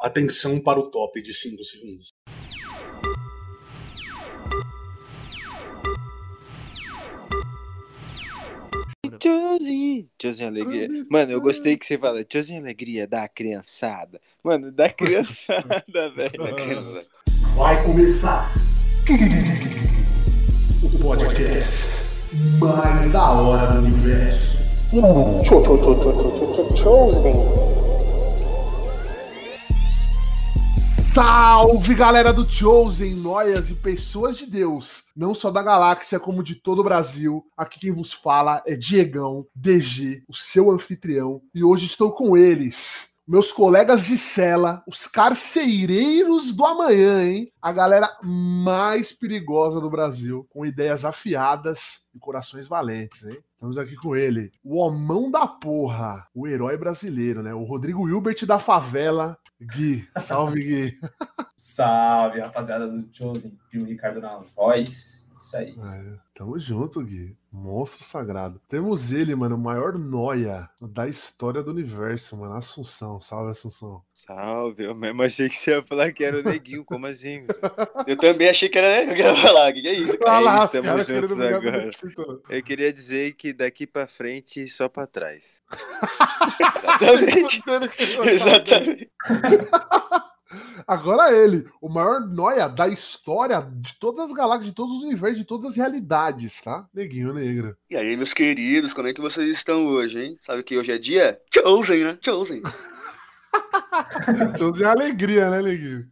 Atenção para o top de 5 segundos. Tiozinho, tiozinho alegria. Mano, eu gostei que você fala tiozinho alegria da criançada. Mano, da criançada, velho. Vai começar o podcast mais da hora do universo. Chosen. Salve galera do Chosen, noias e pessoas de Deus, não só da galáxia, como de todo o Brasil. Aqui quem vos fala é Diegão, DG, o seu anfitrião, e hoje estou com eles, meus colegas de cela, os carcereiros do amanhã, hein? A galera mais perigosa do Brasil, com ideias afiadas e corações valentes, hein? Estamos aqui com ele, o homão da porra, o herói brasileiro, né? O Rodrigo Hilbert da favela. Gui, salve Gui. Salve, rapaziada do Chosen, viu Ricardo na voz. Isso aí. É, tamo junto, Gui. Monstro sagrado. Temos ele, mano, o maior noia da história do universo, mano. Assunção. Salve, Assunção. Salve, eu mesmo achei que você ia falar que era o neguinho, como assim? Eu também achei que era eu que ia falar. Que, que é isso? Ah É lá, isso, os tamo juntos agora. Eu queria dizer que daqui pra frente, só pra trás. Exatamente. Exatamente. Agora ele, o maior noia da história de todas as galáxias, de todos os universos, de todas as realidades, tá? Neguinho negro. E aí, meus queridos, como é que vocês estão hoje, hein? Sabe que hoje é dia? Chosen, né? Chosen. Chosen é alegria, né, Neguinho?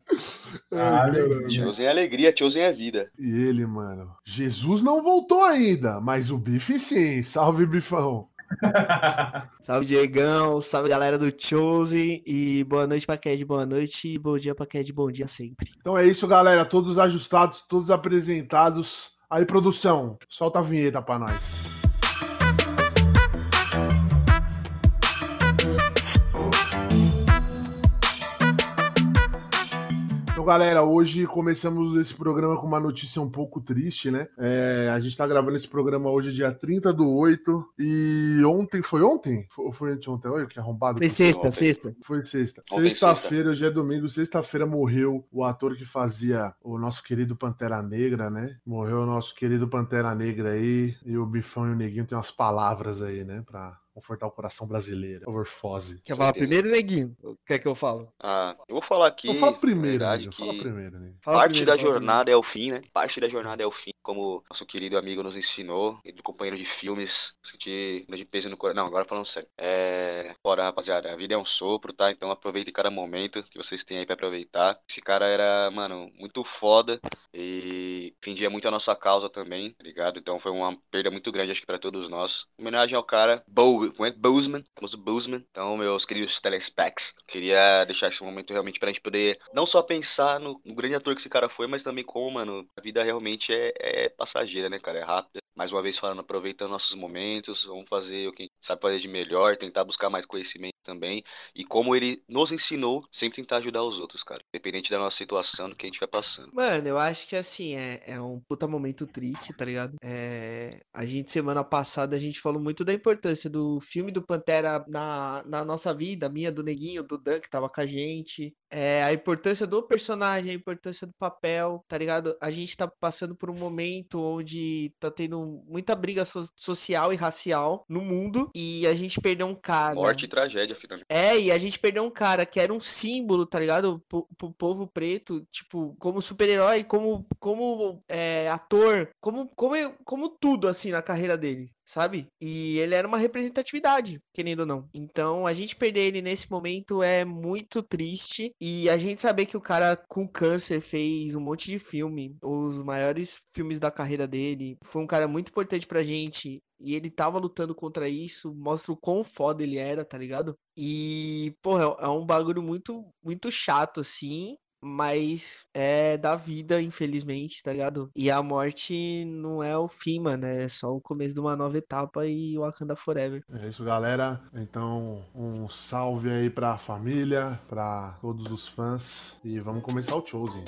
Caralho. Chosen é alegria, Chosen é vida. E ele, mano. Jesus não voltou ainda, mas o bife sim. Salve, bifão. Salve, Diegão. Salve, galera do Chosen. E boa noite pra Ked, boa noite. E bom dia pra Ked, bom dia sempre. Então é isso, galera. Todos ajustados, todos apresentados. Aí, produção, solta a vinheta pra nós. Galera, hoje começamos esse programa com uma notícia um pouco triste, né? É, a gente tá gravando esse programa hoje, dia 30 do 8. E ontem, foi ontem? Foi- Ou foi anteontem? Olha que arrombado. Foi sexta, ontem. sexta. foi sexta. Sexta-feira, hoje é domingo. Sexta-feira morreu o ator que fazia o nosso querido Pantera Negra, né? Morreu o nosso querido Pantera Negra aí. E o Bifão e o Neguinho tem umas palavras aí, né? Pra confortar o coração brasileiro. Overfose. Quer falar primeiro, Neguinho? O que é que eu falo? Ah, eu vou falar aqui. Então fala na primeiro, verdade, Neguinho. que Fala primeiro, né? Fala parte primeiro, da fala jornada é o fim, né? Parte da jornada é o fim, como nosso querido amigo nos ensinou, ele companheiro de filmes, senti grande peso no coração. Não, agora falando sério. É. Bora, rapaziada, a vida é um sopro, tá? Então aproveite cada momento que vocês têm aí pra aproveitar. Esse cara era, mano, muito foda e defendia muito a nossa causa também, tá ligado? Então foi uma perda muito grande, acho que pra todos nós. Homenagem ao cara, Bo Went Bozeman, famoso Bozeman. Então, meus queridos telespecs, queria deixar esse momento realmente pra gente poder não só pensar no, no grande ator que esse cara foi, mas também como, mano, a vida realmente é, é passageira, né, cara? É rápida. Mais uma vez falando, aproveitando nossos momentos, vamos fazer o que sabe fazer de melhor, tentar buscar mais conhecimento também. E como ele nos ensinou, sempre tentar ajudar os outros, cara. Independente da nossa situação, do que a gente vai passando. Mano, eu acho que assim, é, é um puta momento triste, tá ligado? É, a gente, semana passada, a gente falou muito da importância do filme do Pantera na, na nossa vida, minha, do Neguinho, do Dan, que tava com a gente. É, a importância do personagem, a importância do papel, tá ligado? A gente tá passando por um momento onde tá tendo muita briga so- social e racial no mundo e a gente perdeu um cara. Morte e tragédia, finalmente. É, e a gente perdeu um cara que era um símbolo, tá ligado? Pro, pro povo preto, tipo, como super-herói, como, como é, ator, como, como, como tudo, assim, na carreira dele, sabe? E ele era uma representatividade, querendo ou não. Então, a gente perder ele nesse momento é muito triste. E a gente saber que o cara com câncer fez um monte de filme, os maiores filmes da carreira dele, foi um cara muito importante pra gente. E ele tava lutando contra isso, mostra o quão foda ele era, tá ligado? E, porra, é um bagulho muito, muito chato, assim. Mas é da vida, infelizmente, tá ligado? E a morte não é o fim, mano. É só o começo de uma nova etapa e Wakanda Forever. É isso, galera. Então, um salve aí pra família, pra todos os fãs. E vamos começar o Chosen.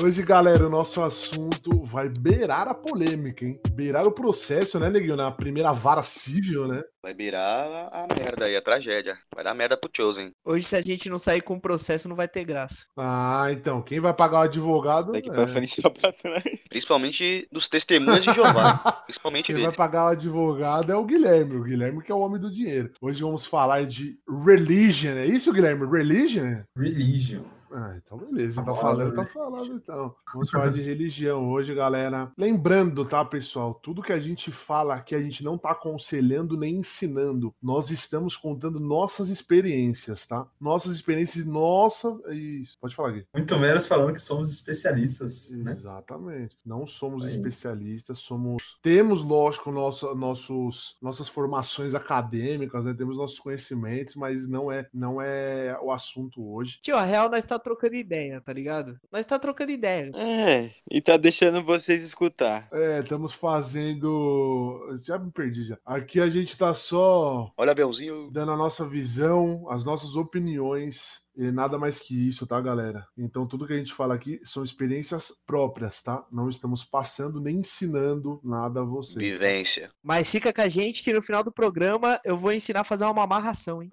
Hoje, galera, o nosso assunto vai beirar a polêmica, hein? Beirar o processo, né, Neguinho? Na primeira vara civil, né? Vai virar a, a merda aí, a tragédia. Vai dar merda pro Chosen. Hoje, se a gente não sair com o processo, não vai ter graça. Ah, então, quem vai pagar o advogado? Daqui é. pra frente só pra trás. Principalmente dos testemunhas de Jeová. Principalmente Quem dele. vai pagar o advogado é o Guilherme, o Guilherme que é o homem do dinheiro. Hoje vamos falar de religion, é isso, Guilherme? Religion? Religion. Ah, então beleza, tá falando, tá falando então. Vamos falar de religião hoje, galera. Lembrando, tá, pessoal, tudo que a gente fala aqui a gente não tá aconselhando nem ensinando. Nós estamos contando nossas experiências, tá? Nossas experiências, nossa, isso. Pode falar aqui. Muito menos falando que somos especialistas, né? Exatamente. Não somos Aí. especialistas, somos. Temos, lógico, nosso, nossos, nossas formações acadêmicas, né? Temos nossos conhecimentos, mas não é, não é o assunto hoje. Tio, a real nós tá trocando ideia, tá ligado? Nós tá trocando ideia. É, e tá deixando vocês escutar. É, estamos fazendo. Já me perdi já. Aqui a gente tá só Olha, Belzinho. dando a nossa visão, as nossas opiniões. E nada mais que isso, tá, galera? Então, tudo que a gente fala aqui são experiências próprias, tá? Não estamos passando nem ensinando nada a vocês. tá? Vivência. Mas fica com a gente que no final do programa eu vou ensinar a fazer uma amarração, hein?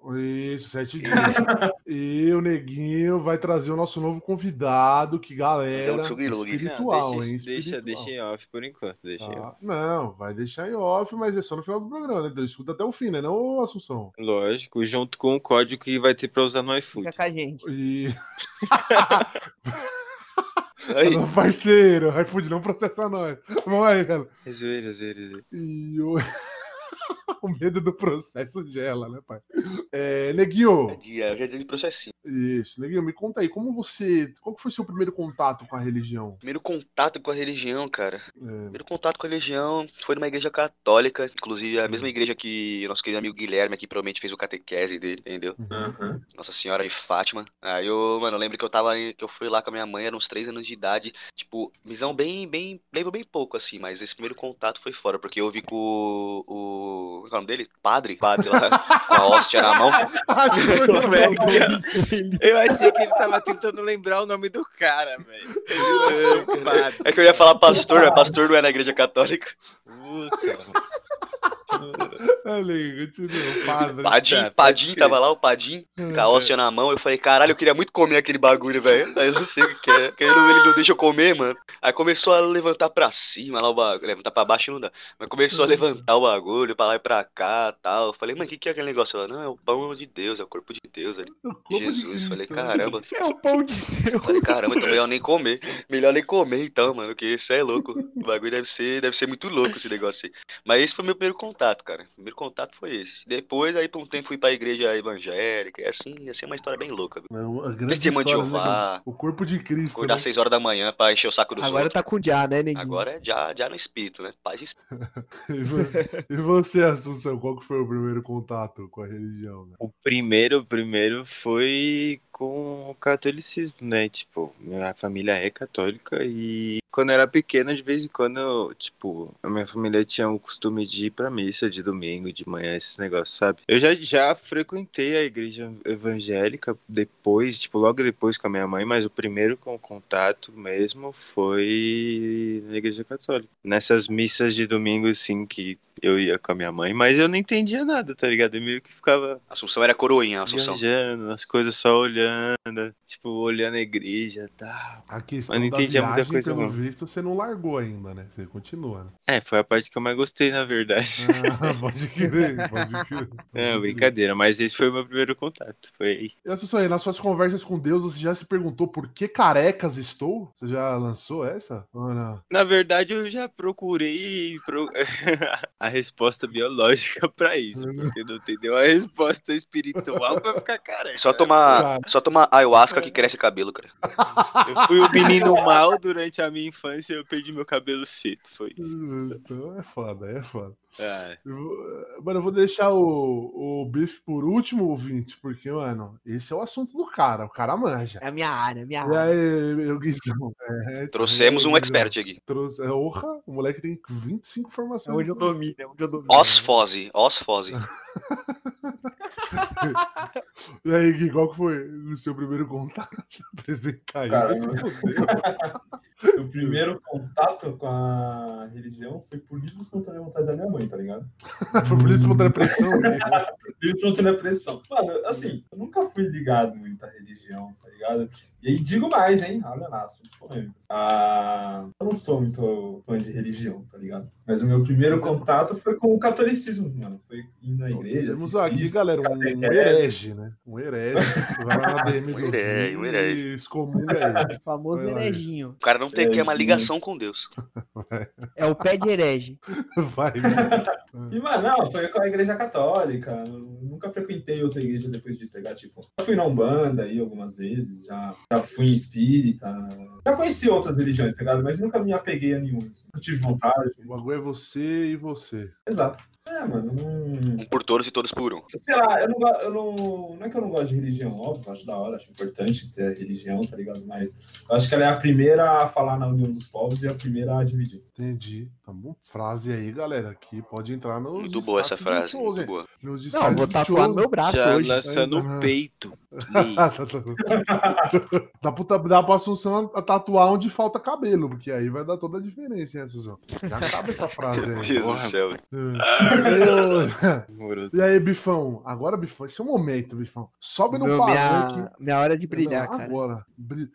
Isso, sete dias. e o Neguinho vai trazer o nosso novo convidado, que galera, Então, Tsugirugi. espiritual, Não, hein? deixa, deixa, Espiritual. deixa em off por enquanto. Deixa em Tá? off. Não, vai deixar em off, mas é só no final do programa, né? Então escuta até o fim, né? Não, Assunção? Lógico, junto com o código que vai ter pra usar no iFood. Fica com a gente. E. Meu parceiro, iFood não processa nós. Vamos aí, cara. É zoeira, zoeira, zoeira. E o... o medo do processo gela, né, pai? É, Neguinho, Dia, já de processinho. isso, Neguinho, me conta aí, como você. Qual foi seu primeiro contato com a religião? Primeiro contato com a religião, cara. É, Primeiro contato com a religião foi numa igreja católica, inclusive a mesma igreja que o nosso querido amigo Guilherme aqui provavelmente fez o catequese dele, entendeu? Aham. Nossa Senhora de Fátima. Aí eu, mano, eu lembro que eu tava, que eu fui lá com a minha mãe, eram uns 3 anos de idade, tipo, visão bem, bem, lembro bem pouco, assim, mas esse primeiro contato foi fora, porque eu vi com o, o, qual é o nome dele? Padre, padre lá, com a hóstia na mão. Eu achei que ele tava tentando lembrar o nome do cara, velho. É que eu ia falar pastor, mas pastor não é na igreja católica. Puta. Ali, continua, padre. Padim, Tá, Padim, tava lá o Padim, com a hóstia na mão, eu falei, caralho, eu queria muito comer aquele bagulho, velho. Aí eu não sei o que que é. Que ele não ele não deixa eu comer, mano. Aí começou a levantar pra cima lá o bagulho. Levantar pra baixo não dá. Mas começou a levantar o bagulho pra lá e pra cá tal. Eu falei, mano, o que, que é aquele negócio? Ela, não, é o pão de Deus, é o corpo de Deus ali. De Jesus. Cristo, Falei, caramba. É o pão de Deus. Falei, caramba, então melhor nem comer. Melhor nem comer então, mano, porque isso é louco. O bagulho deve ser, deve ser muito louco esse negócio aí. Mas esse foi meu primeiro contato, cara. O primeiro contato foi esse. Depois, aí por um tempo fui pra igreja evangélica. E assim, assim é uma história bem louca. viu? Não, a grande Testemunho de história, né? Jeová. O corpo de Cristo. Acordar né? às 6 horas da manhã pra encher o saco dos Agora outros. tá com já, né, neguinho? Agora é já, já no espírito, né? Paz e espírito. E você, e você, Assunção, qual que foi o primeiro contato com a religião? né? O primeiro, o primeiro foi com o catolicismo, né? Tipo, minha família é católica e quando eu era pequeno, de vez em quando, eu, tipo, a minha família tinha o costume de ir pra missa de domingo, de manhã, esses negócios, sabe? Eu já, já frequentei a igreja evangélica depois, tipo, logo depois com a minha mãe, mas o primeiro com contato mesmo foi na igreja católica. Nessas missas de domingo, assim, que eu ia com a minha mãe, mas eu não entendia nada, tá ligado? Eu meio que ficava Assunção era coroinha, Assunção. viajando, as coisas só olhando, tipo, olhando a igreja e tal. A questão Mas não da entendia muita viagem, coisa, pelo não. visto, você não largou ainda, né? Você continua, né? É, foi a parte que eu mais gostei, na verdade. Ah, pode crer, pode crer. Não, brincadeira, mas esse foi o meu primeiro contato. Foi aí. E aí, nas suas conversas com Deus, você já se perguntou por que carecas estou? Você já lançou essa? Ou não? Na verdade, eu já procurei pro- a resposta biológica pra isso, porque não entendeu a resposta espiritual pra ficar careca. Só tomar, Cara. Só tomar ayahuasca que cresce cabelo, cara. Eu fui o menino mal durante a minha infância e eu perdi meu cabelo cedo, foi isso. Então é foda, é foda. Eu vou- Mano, eu vou deixar o, o Biff por último, ouvinte, porque, mano, esse é o assunto do cara. O cara manja. É a minha área, a minha E área. aí, meu Guizão? É, Trouxemos é, um expert aqui. Trouxe, é, orra, o moleque tem 25 É informações. onde eu domino, é onde eu domino. Osfose, osfose. E aí, Gui, qual que foi o seu primeiro contato? Apresentar aí. O primeiro contato com a religião foi por livre e espontânea vontade da minha mãe, tá ligado? Foi por isso que eu a pressão. né? Livre e espontânea pressão. Mano, assim, eu nunca fui ligado muito à religião, tá ligado? E aí digo mais, hein? Olha lá, assuntos polêmicos. Ah, eu não sou muito fã de religião, tá ligado? Mas o meu primeiro contato foi com o catolicismo, mano. Foi indo na igreja. Temos aqui, isso, galera, um catequese. herege, né? Um herege. Vai lá na DM do Um herege, um herege. e excomunga ele. O famoso herejinho. O cara não tem que é uma É, ligação com Deus. É o pé de herege. Vai, E, mano, não, foi com a igreja católica. Eu nunca frequentei outra igreja depois disso, tá ligado? Tipo, já fui na Umbanda aí algumas vezes, já, já fui em espírita. Já conheci outras religiões, tá ligado? Mas nunca me apeguei a nenhuma. Assim. Não tive vontade. O bagulho é você e você. Exato. É, mano, não. Um por todos e todos por um. Sei lá, eu não, eu não. Não é que eu não gosto de religião, óbvio, acho da hora, acho importante ter a religião, tá ligado? Mas eu acho que ela é a primeira a falar na união dos povos e a primeira a dividir. Entendi. Tá bom? Frase aí, galera. Aqui pode entrar nos. Muito boa essa frase, muito Chosen. boa. Nos Não, vou tatuar no meu braço Já hoje. lançando Aham. o peito. Dá pra, dá pra- Assunção tatuar onde falta cabelo, porque aí vai dar toda a diferença, hein, Assunção? Já cabe essa frase aí. Do céu. É. E aí, Bifão? Agora, Bifão, esse é o momento, Bifão. Sobe no palanque. minha, minha hora de brilhar, cara. Agora.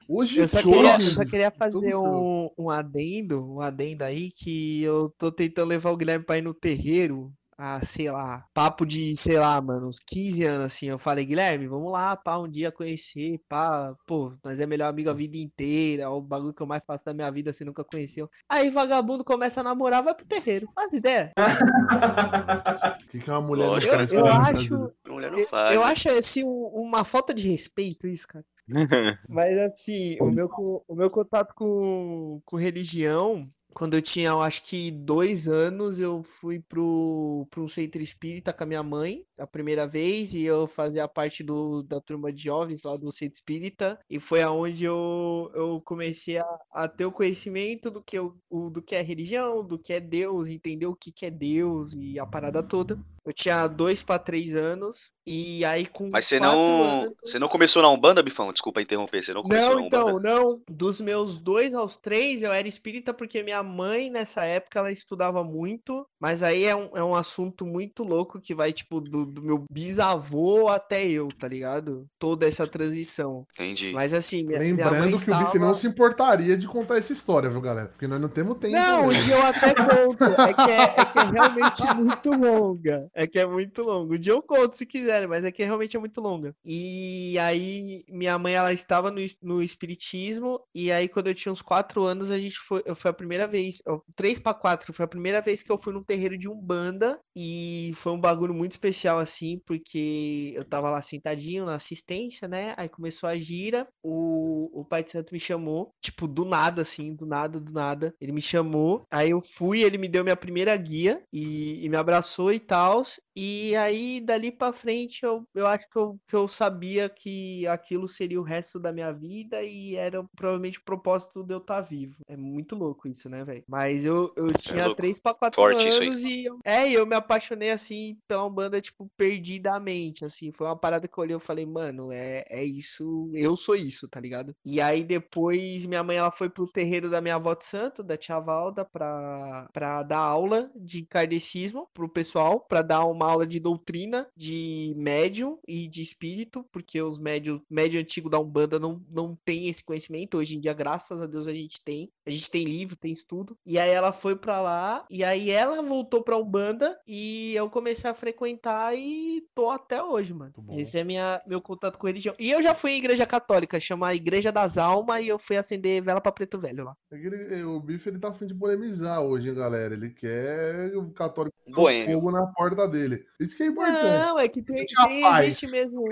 Hoje, Eu só, queria, eu só queria fazer um, um adendo, um adendo aí, que eu tô tentando levar o Guilherme pra ir no terreiro há, sei lá, papo de, sei lá, mano, uns 15 anos assim. Eu falei, Guilherme, vamos lá, pá, um dia conhecer, pá, pô, nós é melhor amigo a vida inteira, é o bagulho que eu mais faço da minha vida, você nunca conheceu. Aí vagabundo começa a namorar, vai pro terreiro, faz ideia. O que, que é uma mulher não Lógico. faz Eu, eu acho, mulher não eu, faz. eu acho assim um- uma falta de respeito isso, cara. Mas assim, o meu, o meu contato com, com religião, quando eu tinha, eu acho que dois anos, eu fui pro, pro um centro espírita com a minha mãe, a primeira vez, e eu fazia parte do, da turma de jovens lá do centro espírita, e foi aonde eu, eu comecei a, a ter o conhecimento do que, eu, o, do que é religião, do que é Deus, entender o que, que é Deus e a parada toda. Eu tinha dois para três anos, e aí com Mas você não. anos- Você não começou na Umbanda, Bifão? Desculpa interromper. Você não começou não, na Umbanda. então, não. Dos meus dois aos três, eu era espírita porque minha mãe, nessa época, ela estudava muito. Mas aí é um, é um assunto muito louco que vai, tipo, do, do meu bisavô até eu, tá ligado? Toda essa transição. Entendi. Mas assim, minha, minha mãe Lembrando que o estava... Bife não se importaria de contar essa história, viu, galera? Porque nós não temos tempo. Não, um dia eu até conto. É que é, é que é realmente muito longa. É que é muito longa. Um dia eu conto se quiserem, mas é que realmente é muito longa. E aí, minha mãe, ela estava no, no espiritismo. E aí, quando eu tinha uns quatro anos, a gente foi. eu- Foi a primeira vez. Três pra quatro. Foi a primeira vez que eu fui num terreiro de Umbanda. E foi um bagulho muito especial, assim, porque eu tava lá sentadinho na assistência, né? Aí começou a gira. O, o Pai de Santo me chamou, tipo, do nada, assim, do nada, do nada. Ele me chamou. Aí eu fui, ele me deu minha primeira guia e, e me abraçou e tal. E aí, dali pra frente, eu, eu acho que eu, que eu sabia que aquilo seria o resto da minha vida e era provavelmente o propósito de eu estar vivo. É muito louco isso, né, velho? Mas eu, eu tinha louco. três pra quatro Forte isso aí. anos e eu, é, eu me apaixonei assim pela Umbanda, tipo, perdidamente, assim. Foi uma parada que eu olhei e falei, mano, é, é isso, eu sou isso, tá ligado? E aí depois minha mãe, ela foi pro terreiro da minha avó de santo, da tia Valda, pra, pra dar aula de kardecismo pro pessoal, pra dar uma aula de doutrina de médium e de espírito, porque os médios, médio antigo da Umbanda não, não tem esse conhecimento. Hoje em dia, graças a Deus, a gente tem. A gente tem livro, tem estudo. E aí ela foi pra lá, e aí ela voltou pra Umbanda, e eu comecei a frequentar e tô até hoje, mano. Esse é minha, meu contato com religião. E eu já fui em igreja católica, chama Igreja das Almas, e eu fui acender vela pra Preto Velho lá. É ele- o Bife ele tá afim de polemizar hoje, hein, galera. Ele quer o católico com Boêmio. fogo na porta dele. Isso que é importante. Não, é que tem, Existe a tem- paz. existe mesmo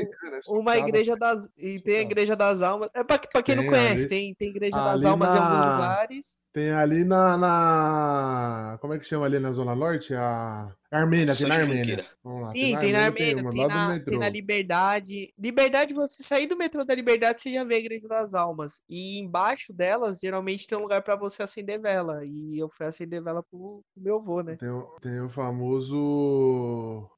uma igreja das. E tem a igreja das almas. É pra, pra quem não Tem conhece, ali- tem, tem igreja das almas em alguns na- lugares. Tem ali na, na- Como é que chama ali na Zona Norte? A... Armênia, tem na Armênia. Lá. Sim, tem na Armênia, tem do na, tem na Liberdade. Liberdade, você sair do metrô da Liberdade, você já vê a Igreja das Almas. E embaixo delas, geralmente tem um lugar pra você acender vela. E eu fui acender vela pro, pro meu avô, né? Tem, o- tem o famoso.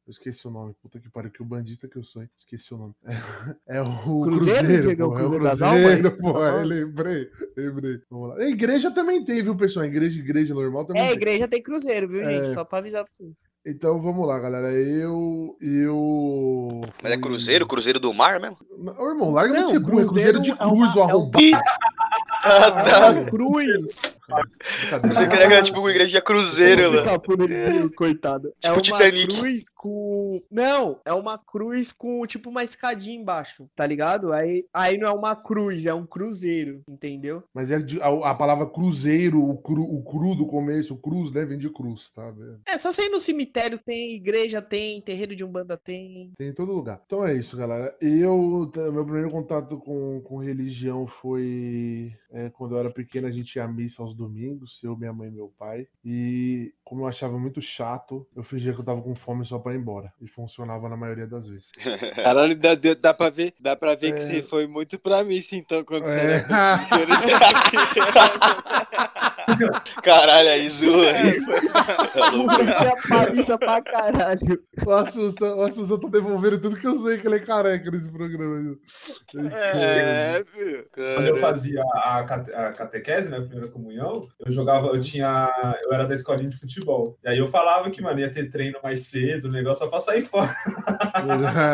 Eu esqueci o nome. Puta que pariu, que o bandista que eu sou, hein? Esqueci o nome. É, o Cruzeiro, Cruzeiro, Diegão? pô. É o Cruzeiro das Almas? Pô. é, lembrei, lembrei. Vamos lá. A igreja também tem, viu, pessoal? A igreja, igreja normal também É, a tem. igreja tem cruzeiro, viu, É. gente? Só pra avisar pra vocês. Então vamos lá, galera. Eu. Eu. Mas é Cruzeiro? Cruzeiro do Mar mesmo? Ô, irmão, larga de Não. É Cruzeiro de Cruzeiro é cruz, uma- o é arrombado. Ah, Caralho. Cruz! Você queria que era tipo uma igreja de Cruzeiro, mano. pro Neguinho, coitado. É Tipo uma Titanic. cruz com. Não, é uma cruz com tipo uma escadinha embaixo, tá ligado? Aí, aí não é uma cruz, é um cruzeiro, entendeu? Mas é a, a palavra cruzeiro, o cru, o cru do começo, o cruz, né? Vem de cruz, tá? É, só você ir no cemitério tem, igreja tem, terreiro de Umbanda tem. Tem em todo lugar. Então é isso, galera. Eu, meu primeiro contato com, com religião foi é, quando eu era pequeno, a gente ia à missa aos domingos, eu, minha mãe e meu pai. E como eu achava muito chato, eu fingia que eu tava com fome só pra ir embora. E funcionava na maioria das vezes. Caralho, dá, dá, pra ver, dá pra ver É. que você foi muito pra missa, então, quando você É. era Caralho, aí zoa. Tá louco. Tinha palista pra caralho. O Assunção, o Assunção tá devolvendo tudo que eu sei que ele é careca nesse programa. É. Quando eu fazia a, cate- a catequese, né, a primeira comunhão, eu jogava, eu tinha, eu era da escolinha de futebol. E aí eu falava que, mano, ia ter treino mais cedo, o negócio só pra sair fora.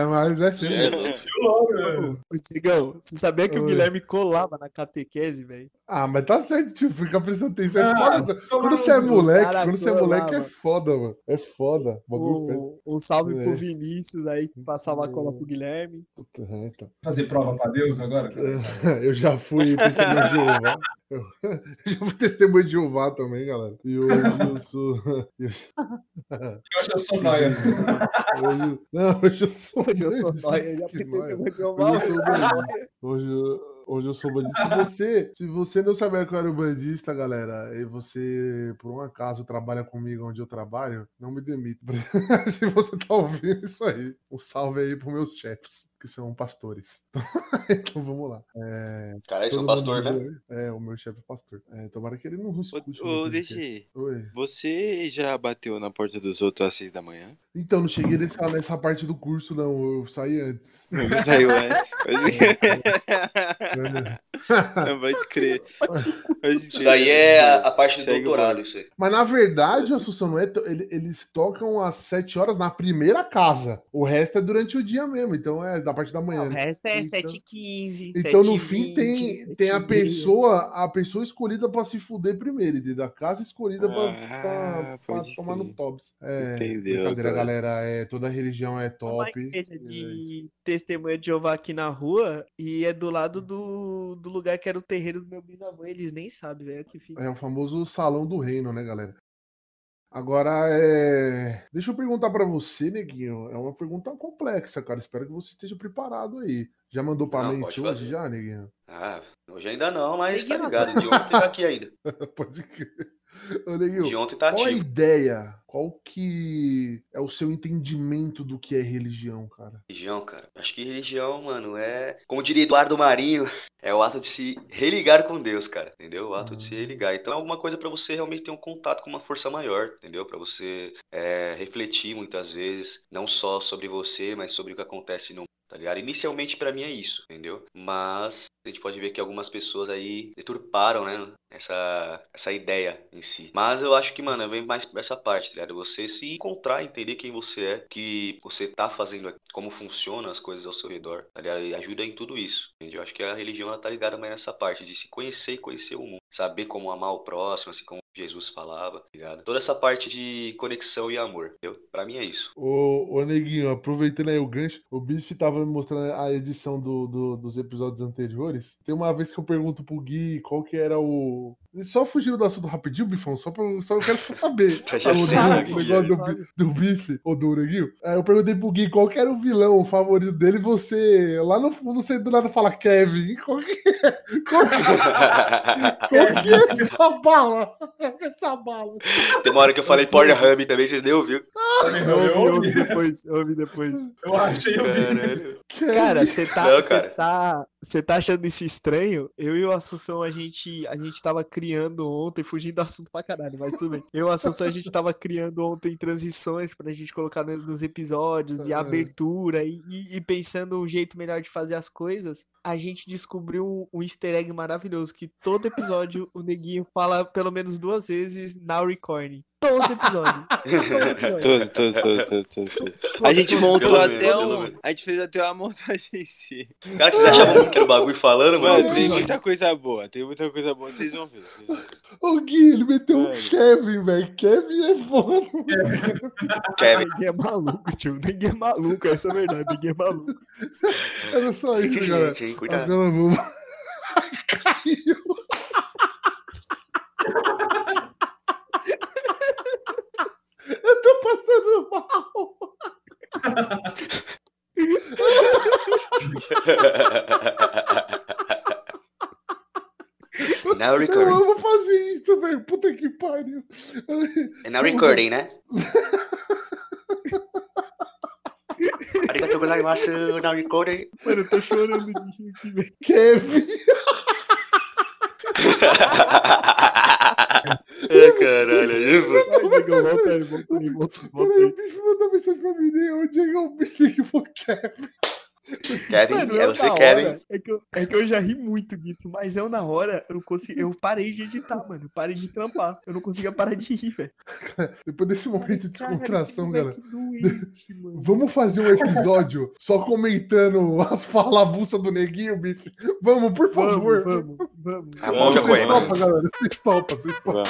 Mas é sempre. É né? Ô, Tigão, você sabia que o Oi. Guilherme colava na catequese, velho? Ah, mas tá certo, tipo, fica prestando atenção. É Ah, foda. Quando você é moleque, Cara, quando você é colava. moleque é foda, mano. É foda. O Um, salve É. pro Vinícius aí, que passava a cola pro Guilherme. Puta, é, então. Fazer prova pra Deus agora? Eu já fui testemunho de Jeová. Eu já fui testemunho de Jeová também, galera. E hoje eu sou. eu- Hoje eu sou nóia. Hoje... Não, hoje eu sou. Hoje eu sou nóia, já fui testemunho de Jeová, Hoje eu sou nóia. Hoje, eu- hoje eu sou bandista. Se você, se você não saber que eu era bandista, galera, e você, por um acaso, trabalha comigo onde eu trabalho, não me demita. se você tá ouvindo isso aí, um salve aí pros meus chefes, que são pastores. então vamos lá. É, Cara, isso é um todo pastor, né? É, o meu chefe é pastor. É, tomara que ele não escute. Ô, ô. DG, Oi. você já bateu na porta dos outros às seis da manhã? Então, não cheguei nessa, nessa parte do curso, não. Eu saí antes. Você saiu antes? Pode crer. Né? Não, Pode crer. Isso daí é a, parte do doutorado, isso aí. Mas na verdade, Assunção, não é eles tocam às 7 horas na primeira casa. O resto é durante o dia mesmo. Então é da parte da manhã. O né? resto é Então- 7h15, Então, no fim, 7h20, tem, tem a 7h30. pessoa, a pessoa escolhida pra se fuder primeiro, entendeu? A casa escolhida pra, Ah, pra- pra tomar no tops. É, Entendeu, brincadeira, cara. galera. É, toda religião é top. É de testemunha de Jeová aqui na rua e é do lado do, do lugar que era o terreiro do meu bisavô. Eles nem sabem, velho, que fica. É o famoso salão do reino, né, galera? Agora, é... deixa eu perguntar pra você, Neguinho. É uma pergunta complexa, cara. Espero que você esteja preparado aí. Já mandou pra Não, mente hoje, já, Neguinho? Ah, hoje ainda não, mas tá Neguinho, ligado. De ontem tá aqui ainda. Pode crer. Ô, De ontem tá qual a ativo. ideia? Qual que é o seu entendimento do que é religião, cara? Religião, cara. Acho que religião, mano, é. Como diria Eduardo Marinho, é o ato de se religar com Deus, cara. Entendeu? O ato de se Ah. religar. Então é alguma coisa pra você realmente ter um contato com uma força maior, entendeu? Pra você é, refletir muitas vezes, não só sobre você, mas sobre o que acontece no mundo, tá ligado? Inicialmente pra mim é isso, entendeu? Mas a gente pode ver que algumas pessoas aí deturparam, né? Essa, essa ideia em si. Mas eu acho que, mano, vem mais pra essa parte, tá ligado? Você se encontrar, entender quem você é, que você tá fazendo como funcionam as coisas ao seu redor, tá ligado? E ajuda em tudo isso, entende? Eu acho que a religião, ela tá ligada mais nessa parte de se conhecer e conhecer o mundo. Saber como amar o próximo, assim como Jesus falava, tá ligado? Toda essa parte de conexão e amor, entendeu? Pra mim é isso. Ô, ô Neguinho, aproveitando aí o gancho, o Biff tava me mostrando a edição do, do- dos episódios anteriores. Tem uma vez que eu pergunto pro Gui qual que era o. Só fugindo do assunto rapidinho, Bifão, só, pra, só eu quero só saber. O, negócio do, do bife, ou do Neguinho. Aí eu perguntei pro Gui qual que era o vilão favorito dele, e você, lá no fundo, você do nada fala Kevin. Qual que é? Qual que é, qual que é essa bala? Essa bala. Tem uma hora que eu falei Pornhub também, vocês nem ouviram. Também Eu ouvi, depois, eu ouvi depois. Eu achei eu vi. Cara, você tá, Não, você cara. tá, você tá achando isso estranho? Eu e o Assunção, a gente, a gente tava criando ontem, fugindo do assunto pra caralho, mas tudo bem. Eu e o Assunção, a gente tava criando ontem transições pra gente colocar no- nos episódios e Ah. abertura e, e- e pensando um jeito melhor de fazer as coisas. A gente descobriu um, um easter egg maravilhoso que todo episódio o Neguinho fala pelo menos duas vezes na recording. Todo episódio. Todo. Todo, todo, todo, todo, todo, todo. A gente montou Pelo até um. A gente fez até uma montagem em si. Cara, vocês achavam que era o bagulho falando, mano? Tem muita coisa boa, tem muita coisa boa. Vocês vão ver. Vocês vão ver. O Gui, ele meteu um. Kevin, velho. Kevin é foda. Kevin. Ninguém é maluco, tio. Ninguém é maluco, essa é a verdade. Ninguém é maluco. Era só isso, galera. gente? Cuidado. Caiu. Eu tô passando mal. Now Eu recording. amo fazer isso, velho. Puta que pariu. É now recording, né? Arigatou gozaimasu, now recording. Mano, eu tô chorando de rir aqui, velho. Kevin. Ai, caralho. aí, volta aí, volta aí, o bicho mandou mensagem pra mim. né? Onde é que eu pensei que foi Kevin? Kevin, Mano, é eu você, na Kevin. hora, é que, eu, é que eu já ri muito disso, mas eu na hora, eu, consegui, eu parei de editar, mano. Eu parei de trampar. Eu não conseguia parar de rir, velho. Depois desse momento de descontração, Cara, galera. que doente, mano. Vamos fazer um episódio só comentando as falavulsas do neguinho, bife? Vamos, por favor. Vamos, vamos, vamos. A mão já Vocês foi, mano. topam, galera. Vocês topam, vocês topam.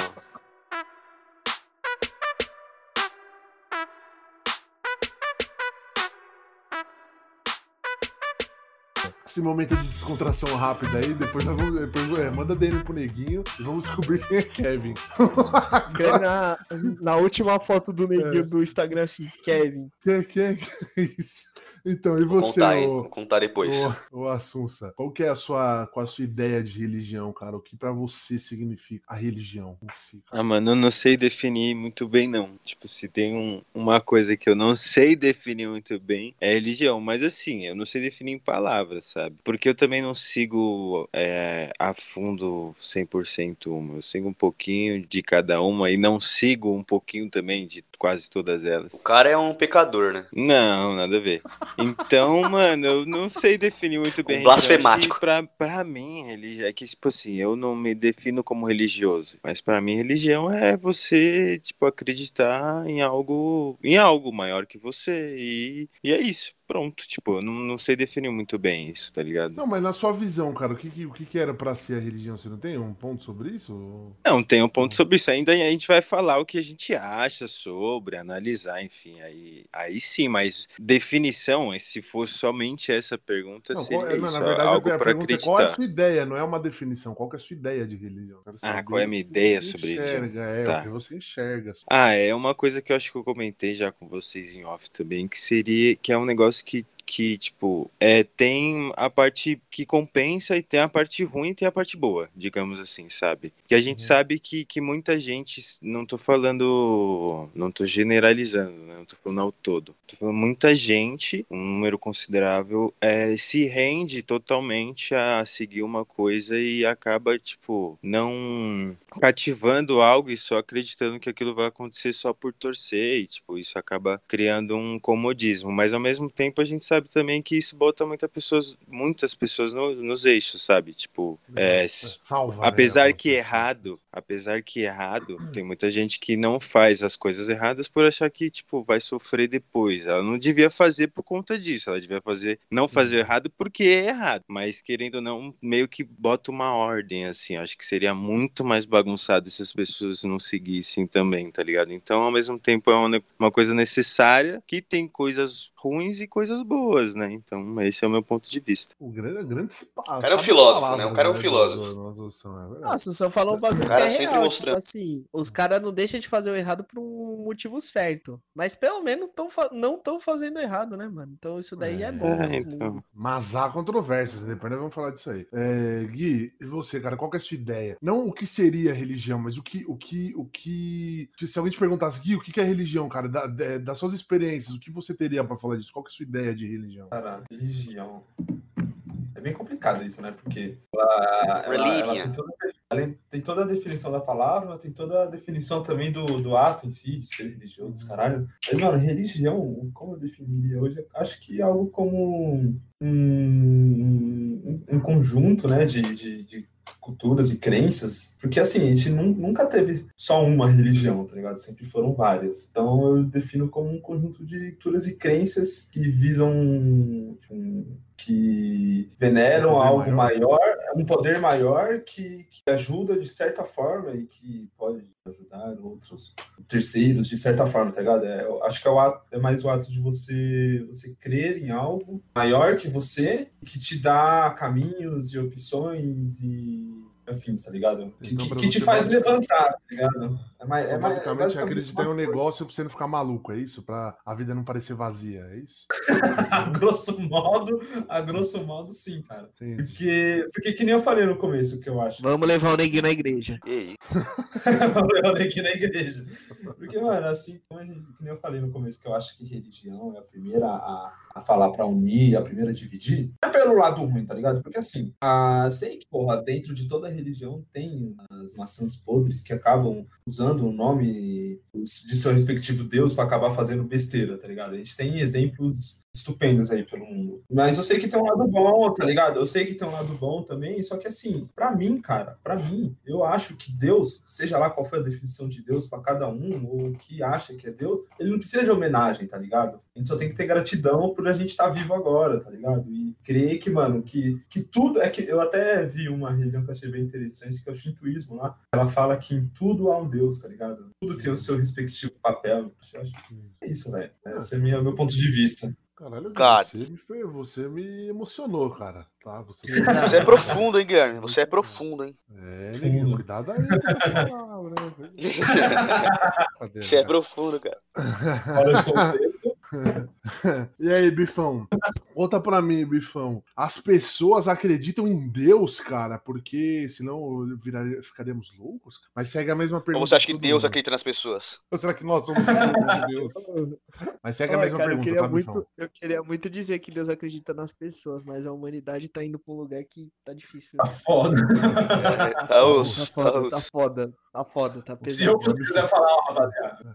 Esse momento de descontração rápida aí, depois nós vamos. Depois, é, manda DM pro neguinho e vamos descobrir quem é Kevin. Escreve na, na última foto do neguinho do Instagram assim, Kevin. Quem, quem, que é isso? Então, e Vou você, contar, Vou contar depois. ô, ô Assunça? Qual que é a sua, qual a sua ideia de religião, cara? O que pra você significa a religião em si? Ah, mano, eu não sei definir muito bem, não. Tipo, se tem um- uma coisa que eu não sei definir muito bem, é religião. Mas assim, eu não sei definir em palavras, sabe? Porque eu também não sigo é, a fundo 100% uma. Eu sigo um pouquinho de cada uma e não sigo um pouquinho também de quase todas elas. O cara é um pecador, né? Não, nada a ver. Então, mano, eu não sei definir muito bem. Um blasfemático. Pra, pra mim, religião é que, tipo assim, eu não me defino como religioso. Mas pra mim, religião é você, tipo, acreditar em algo, em algo maior que você. E, e é isso. Pronto, tipo, eu não, não sei definir muito bem isso, tá ligado? Não, mas na sua visão, cara, o que, que, o que, que era pra ser a religião? Você não tem um ponto sobre isso? Não, tem um ponto sobre isso. Ainda a gente vai falar o que a gente acha sobre, analisar, enfim. Aí, aí sim, mas definição, eh, se for somente essa pergunta, Não, seria qual- não, isso, na verdade, algo a para pergunta é qual é a acreditar. sua ideia, não é uma definição. Qual é a sua ideia de religião? Ah, qual é a minha ideia você sobre religião? enxerga, É, Tá. o que você enxerga. Ah, é uma coisa que eu acho que eu comentei já com vocês em off também, que seria que é um negócio que, que tipo, é, tem a parte que compensa e tem a parte ruim e tem a parte boa, digamos assim, sabe? Que a gente Uhum. sabe que, que muita gente, não tô falando, não tô generalizando, né? Não tô falando ao todo. Tô falando muita gente, um número considerável, é, se rende totalmente a seguir uma coisa e acaba, tipo, não cativando algo e só acreditando que aquilo vai acontecer só por torcer e, tipo, isso acaba criando um comodismo. Mas ao mesmo tempo a gente sabe também que isso bota muita pessoas, muitas pessoas no- nos eixos, sabe? Tipo, é, s- Salva. apesar né, que errado, apesar que errado, tem muita gente que não faz as coisas erradas por achar que, tipo, vai sofrer depois. Ela não devia fazer por conta disso, ela devia fazer, não fazer Uhum. errado porque é errado. Mas querendo ou não, meio que bota uma ordem, assim. Acho que seria muito mais bagunçado se as pessoas não seguissem também, tá ligado? Então, ao mesmo tempo, é uma, uma coisa necessária que tem coisas ruins e coisas boas, né? Então, esse é o meu ponto de vista. O grande, grande se passa. cara é um filósofo, né? O cara é um filósofo. é Nossa, só falou um bagulho que é real. mostrando. Tipo assim, os caras não deixam de fazer o errado por um motivo certo. Mas pelo menos tão não estão fazendo errado, né, mano? Então isso daí é, É, bom. É, né? então. Mas há controvérsias, depois nós vamos falar disso aí. É, Gui, e você, cara, qual que é a sua ideia? Não o que seria religião, mas o que, o que, o que. Se alguém te perguntasse, Gui, o que que é religião, cara, da- da- das suas experiências, o que você teria pra falar disso? Qual que é a sua ideia de religião? Cara, religião. É bem complicado isso, né? Porque ela, ela, ela tem, toda, ela tem toda a definição da palavra, tem toda a definição também do, do ato em si, de ser religioso, caralho. Mas, mano, religião, como eu definiria hoje? Acho que é algo como um, um, um conjunto, né, de, de, de culturas e crenças, porque assim, a gente nun- nunca teve só uma religião, tá ligado? Sempre foram várias. Então eu defino como um conjunto de culturas e crenças que visam um, que veneram Um algo maior. maior, um poder maior que, que ajuda de certa forma e que pode ajudar outros terceiros de certa forma, tá ligado? É, eu acho que é, o ato- é mais o ato de você você crer em algo maior que você que te dá caminhos e opções e afins, tá ligado? Que, Então, que- que te faz basic- levantar, tá ligado? É mais, é Então, mais, basicamente, é basicamente acreditar em um negócio pra você não ficar maluco, é isso? Pra a vida não parecer vazia, é isso? A grosso modo, a grosso modo, sim, cara. Entendi. Porque, porque que nem eu falei no começo, que eu acho. Vamos levar o neguinho na igreja. Aí? eu olhei aqui na igreja. Porque, mano, assim, como a gente, que nem eu falei no começo, que eu acho que religião é a primeira a, a falar pra unir, a primeira a dividir, é pelo lado ruim, tá ligado? Porque assim, a, sei que, porra, dentro de toda religião tem as maçãs podres que acabam usando o nome de seu respectivo Deus pra acabar fazendo besteira, tá ligado? A gente tem exemplos estupendos aí pelo mundo. Mas eu sei que tem um lado bom, tá ligado? Eu sei que tem um lado bom também, só que assim, pra mim, cara, pra mim, eu acho que Deus, seja lá qual for a definição de Deus pra cada um, ou o que acha que é Deus, ele não precisa de homenagem, tá ligado? A gente só tem que ter gratidão por a gente estar vivo agora, tá ligado? E crer que, mano, que, que tudo. É que eu até vi uma religião que eu achei bem interessante, que é o Shintoísmo lá. Ela fala que em tudo há um Deus, tá ligado? Tudo tem o seu respectivo papel. Eu acho é isso, velho. Esse é minha- meu ponto de vista. Caralho, Cara. você me, você me emocionou, cara. Tá? Você, Você é profundo, hein, Guilherme? Você é profundo, hein? É, neguinho, cuidado aí palavras, né? Você é profundo, cara. De contexto. E aí, Bifão? Conta pra mim, Bifão. As pessoas acreditam em Deus, cara, porque senão viraria, ficaríamos loucos? Mas segue a mesma pergunta. Ou você acha que Deus mundo. acredita nas pessoas? Ou será que nós somos de Deus? Mas segue a Olha, mesma cara, eu pergunta, queria, tá, Bifão? muito, eu queria muito dizer que Deus acredita nas pessoas, mas a humanidade tá indo pra um lugar que tá difícil. Tá foda. É, tá Tá foda, tá tá foda, tá foda, tá Se eu pesado. quiser falar, ó, rapaziada.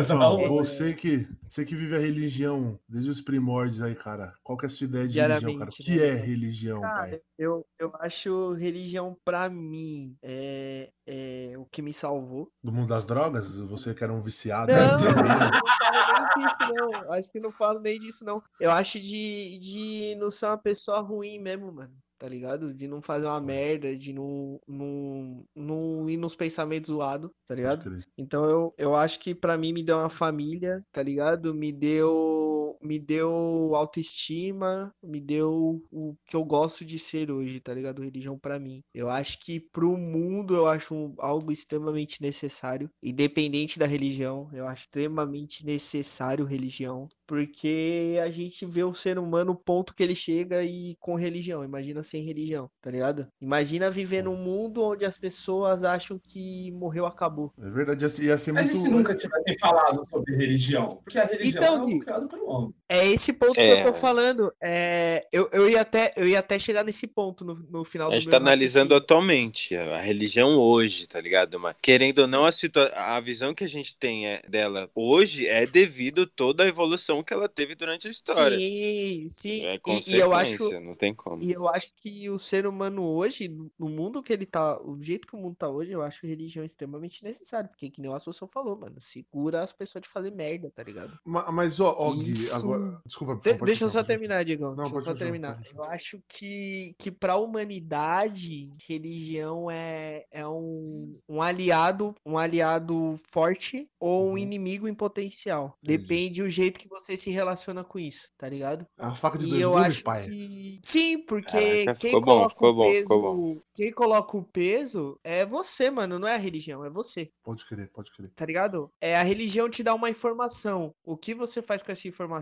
Bifão, um- você que, você que vive a religião desde os primórdios aí, cara, qual que é a sua ideia de religião, cara? O Diariamente, que né? é religião, Cara, pai? eu, eu acho religião pra mim é, é o que me salvou. Do mundo das drogas? Você que era um viciado? Não, né? não falo nem disso, não. Acho que não falo nem disso, não. Eu acho de, de não ser uma pessoa ruim mesmo, mano. Tá ligado? De não fazer uma merda, de não, não, não ir nos pensamentos zoados, tá ligado? Então eu, eu acho que pra mim me deu uma família, tá ligado? Me deu me deu autoestima, me deu o que eu gosto de ser hoje, tá ligado? Religião pra mim. Eu acho que pro mundo eu acho um- algo extremamente necessário, independente da religião, eu acho extremamente necessário religião, porque a gente vê o ser humano o ponto que ele chega e com religião, imagina sem religião, tá ligado? Imagina viver num mundo onde as pessoas acham que morreu, acabou. É verdade, ia ser- ser Mas muito. e se nunca tivessem falado sobre religião? Porque a religião Então, é Gui, criado pelo homem. É esse ponto que eu É. tô falando. É, eu, eu, ia até, eu ia até chegar nesse ponto no, no final A do gente meu tá analisando raciocínio. atualmente a a religião hoje, tá ligado? Mas, querendo ou não, a, situa- a visão que a gente tem é- dela hoje é devido toda a evolução que ela teve durante a história. Sim, sim. É E, e eu acho, não tem como. e eu acho que o ser humano hoje, no- mundo que ele tá, o jeito que o mundo tá hoje, eu acho religião é extremamente necessário. Porque, que nem o Assunção falou, mano, segura as pessoas de fazer merda, tá ligado? Ma- Mas, ó, ó Gui, Agora. Desculpa, De- deixa eu só terminar, Diegão. Não, Deixa eu pode só continuar, terminar. Eu acho que, que para a humanidade, religião é, é um, um aliado, um aliado forte ou um Uhum. inimigo em potencial. Entendi. Depende do jeito que você se relaciona com isso, tá ligado? É uma faca de E dois eu acho pai. que. Sim, porque Caraca, quem ficou bom, coloca ficou o bom, peso. bom. Quem coloca o peso é você, mano. Não é a religião, é você. Pode crer, pode crer. Tá ligado? É a religião te dá uma informação. O que você faz com essa informação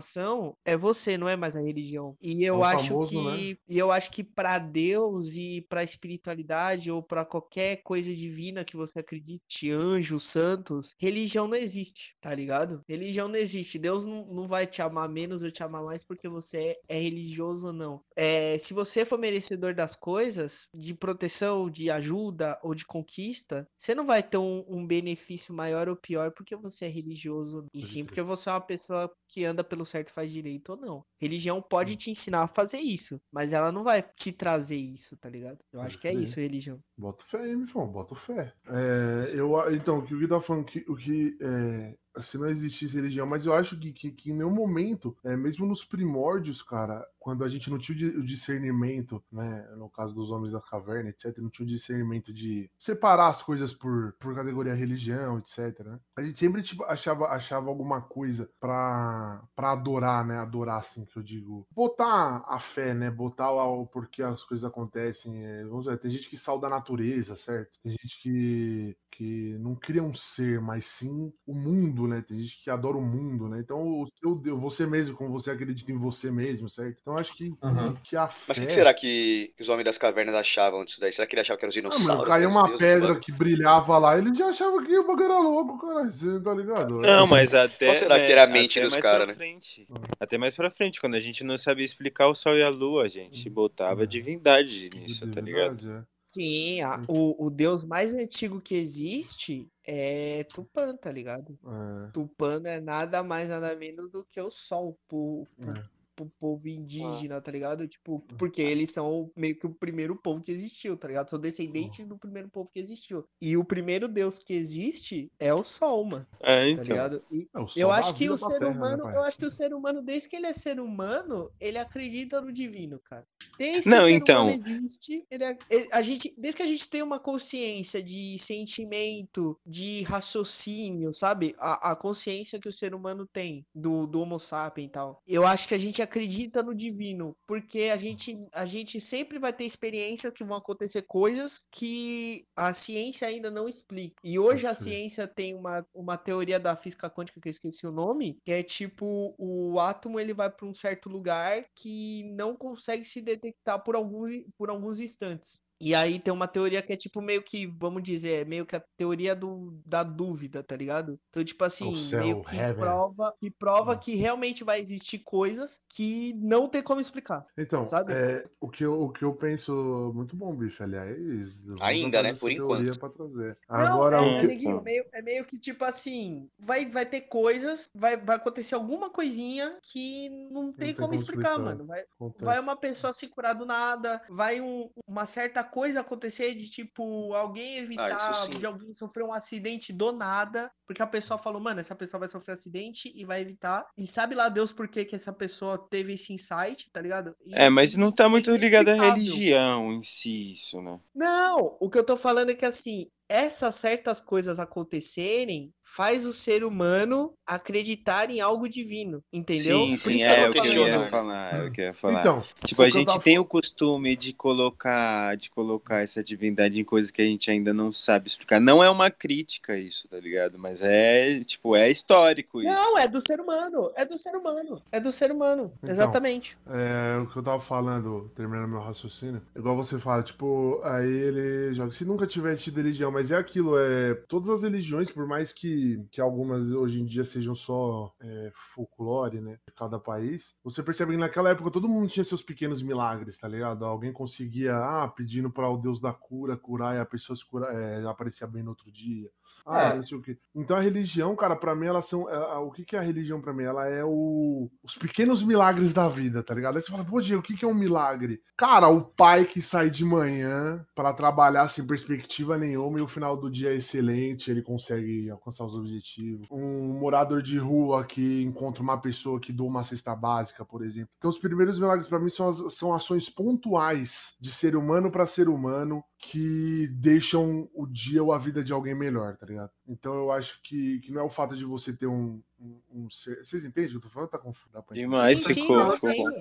é você, não é mais a religião. E eu o acho famoso, que né? e eu acho que para Deus e para espiritualidade ou para qualquer coisa divina que você acredite, anjos, santos, religião não existe, tá ligado? Religião não existe. Deus não, não vai te amar menos ou te amar mais porque você é, é religioso ou não. É, se você for merecedor das coisas, de proteção, de ajuda ou de conquista, você não vai ter um, um benefício maior ou pior porque você é religioso, e sim porque você é uma pessoa que anda pelo certo e faz direito ou não. Religião pode te ensinar a fazer isso, mas ela não vai te trazer isso, tá ligado? Eu acho que é crer. isso, religião. Bota fé meu irmão, bota fé. É, eu, então, o que o Gui tá falando, que, o que é, se não existisse religião, mas eu acho que, que, que em nenhum momento, é, mesmo nos primórdios, cara, quando a gente não tinha o di- o discernimento, né, no caso dos homens da caverna, etc, não tinha o discernimento de separar as coisas por, por categoria religião, etc, né? A gente sempre tipo, achava, achava alguma coisa pra, pra adorar, né, adorar assim, que eu digo, botar a fé, né, botar o, porquê as coisas acontecem, é, vamos ver, tem gente que salda a natureza, certo? Tem gente que, que não cria um ser, mas sim o mundo, né? Tem gente que adora o mundo, né? Então, o seu Deus, você mesmo, como você acredita em você mesmo, certo? Então, acho que, Aham. que a Mas fé. o que, será que, os homens das cavernas achavam disso daí? Será que eles achavam que eram os Ah, dinossauros? mano, que caiu os uma deuses do pedra que brilhava lá, eles já achavam que o bagulho era louco, cara. Você tá ligado? Não, mas até. Qual será né, que era a mente dos mais cara, pra né? frente. Até mais pra frente, quando a gente não sabia explicar o sol e a lua, a gente botava Uhum. divindade nisso, De tá ligado? é. Sim, a- Hum. o, o deus mais antigo que existe é Tupã, tá ligado? É, Tupã não é nada mais, nada menos do que o sol pro, pro, é. Pro povo indígena, tá ligado? Tipo, porque eles são meio que o primeiro povo que existiu, tá ligado? São descendentes do primeiro povo que existiu. E o primeiro deus que existe é o sol, mano, É, tá então. ligado? E É, eu acho que o ser terra, né, humano, pai? eu acho que o ser humano, desde que ele é ser humano, ele acredita no divino, cara. Desde que Não, o ser então. humano existe, ele, ele- a gente, desde que a gente tem uma consciência de sentimento, de raciocínio, sabe? A, a consciência que o ser humano tem do, do Homo sapiens e tal. Eu acho que a gente acredita no divino, porque a gente, a gente sempre vai ter experiências que vão acontecer coisas que a ciência ainda não explica. E hoje a ciência tem uma, uma teoria da física quântica que eu esqueci o nome, que é tipo o átomo ele vai para um certo lugar que não consegue se detectar por alguns, por alguns instantes. E aí tem uma teoria que é tipo meio que, vamos dizer, é meio que a teoria do, da dúvida, tá ligado? Então, tipo assim, céu, meio que heaven. prova, que prova Hum. que realmente vai existir coisas que não tem como explicar. Então, Sabe? é, o, que eu, o que eu penso. Muito bom, bicho, aliás. Ainda, né? Por enquanto. Pra trazer. Não, Agora, é, o é, que. neguinho, meio, é meio que tipo assim, vai, vai ter coisas, vai, vai acontecer alguma coisinha que não tem, tem como, como explicar, explicar. mano. Vai, acontece. vai uma pessoa se curar do nada, vai um- uma certa coisa acontecer de tipo alguém evitar sim. de alguém sofrer um acidente do nada, porque a pessoa falou, mano, essa pessoa vai sofrer acidente e vai evitar. E sabe lá Deus por que que essa pessoa teve esse insight, tá ligado? E É, mas não tá muito ligado à religião em si, isso, né? Não, o que eu tô falando é que assim, essas certas coisas acontecerem faz o ser humano acreditar em algo divino, entendeu? Sim, sim, é eu o que eu ia falar, é o que eu ia falar. Então, Tipo, a gente tava tem o costume de colocar, de colocar essa divindade em coisas que a gente ainda não sabe explicar. Não é uma crítica isso, tá ligado? Mas é, tipo, é histórico isso. Não, é do ser humano, é do ser humano, é do ser humano, Então, exatamente. É, o que eu tava falando, terminando meu raciocínio, igual você fala, tipo, aí ele joga. Se nunca tivesse tido religião, mas é aquilo, é. Todas as religiões, por mais que, que algumas hoje em dia sejam só é, folclore, né? De cada país, você percebe que naquela época todo mundo tinha seus pequenos milagres, tá ligado? Alguém conseguia, ah, pedindo para o Deus da cura curar e a pessoa se cura, é, aparecia bem no outro dia. Ah, É. não sei o quê. Então a religião, cara, pra mim, elas são. é, o que, que é a religião pra mim? Ela é o, os pequenos milagres da vida, tá ligado? Aí você fala, pô, Diego, o que, que é um milagre? Cara, o pai que sai de manhã pra trabalhar sem perspectiva nenhuma e o final do dia excelente, ele consegue alcançar os objetivos. Um morador de rua que encontra uma pessoa que doa uma cesta básica, por exemplo. Então, os primeiros milagres para mim são, as, são ações pontuais de ser humano para ser humano que deixam o dia ou a vida de alguém melhor, tá ligado? Então eu acho que, que não é o fato de você ter um, um, um ser... Vocês entendem o que eu tô falando? Tá confuso. Demais, Sim, sim, ficou. ficou.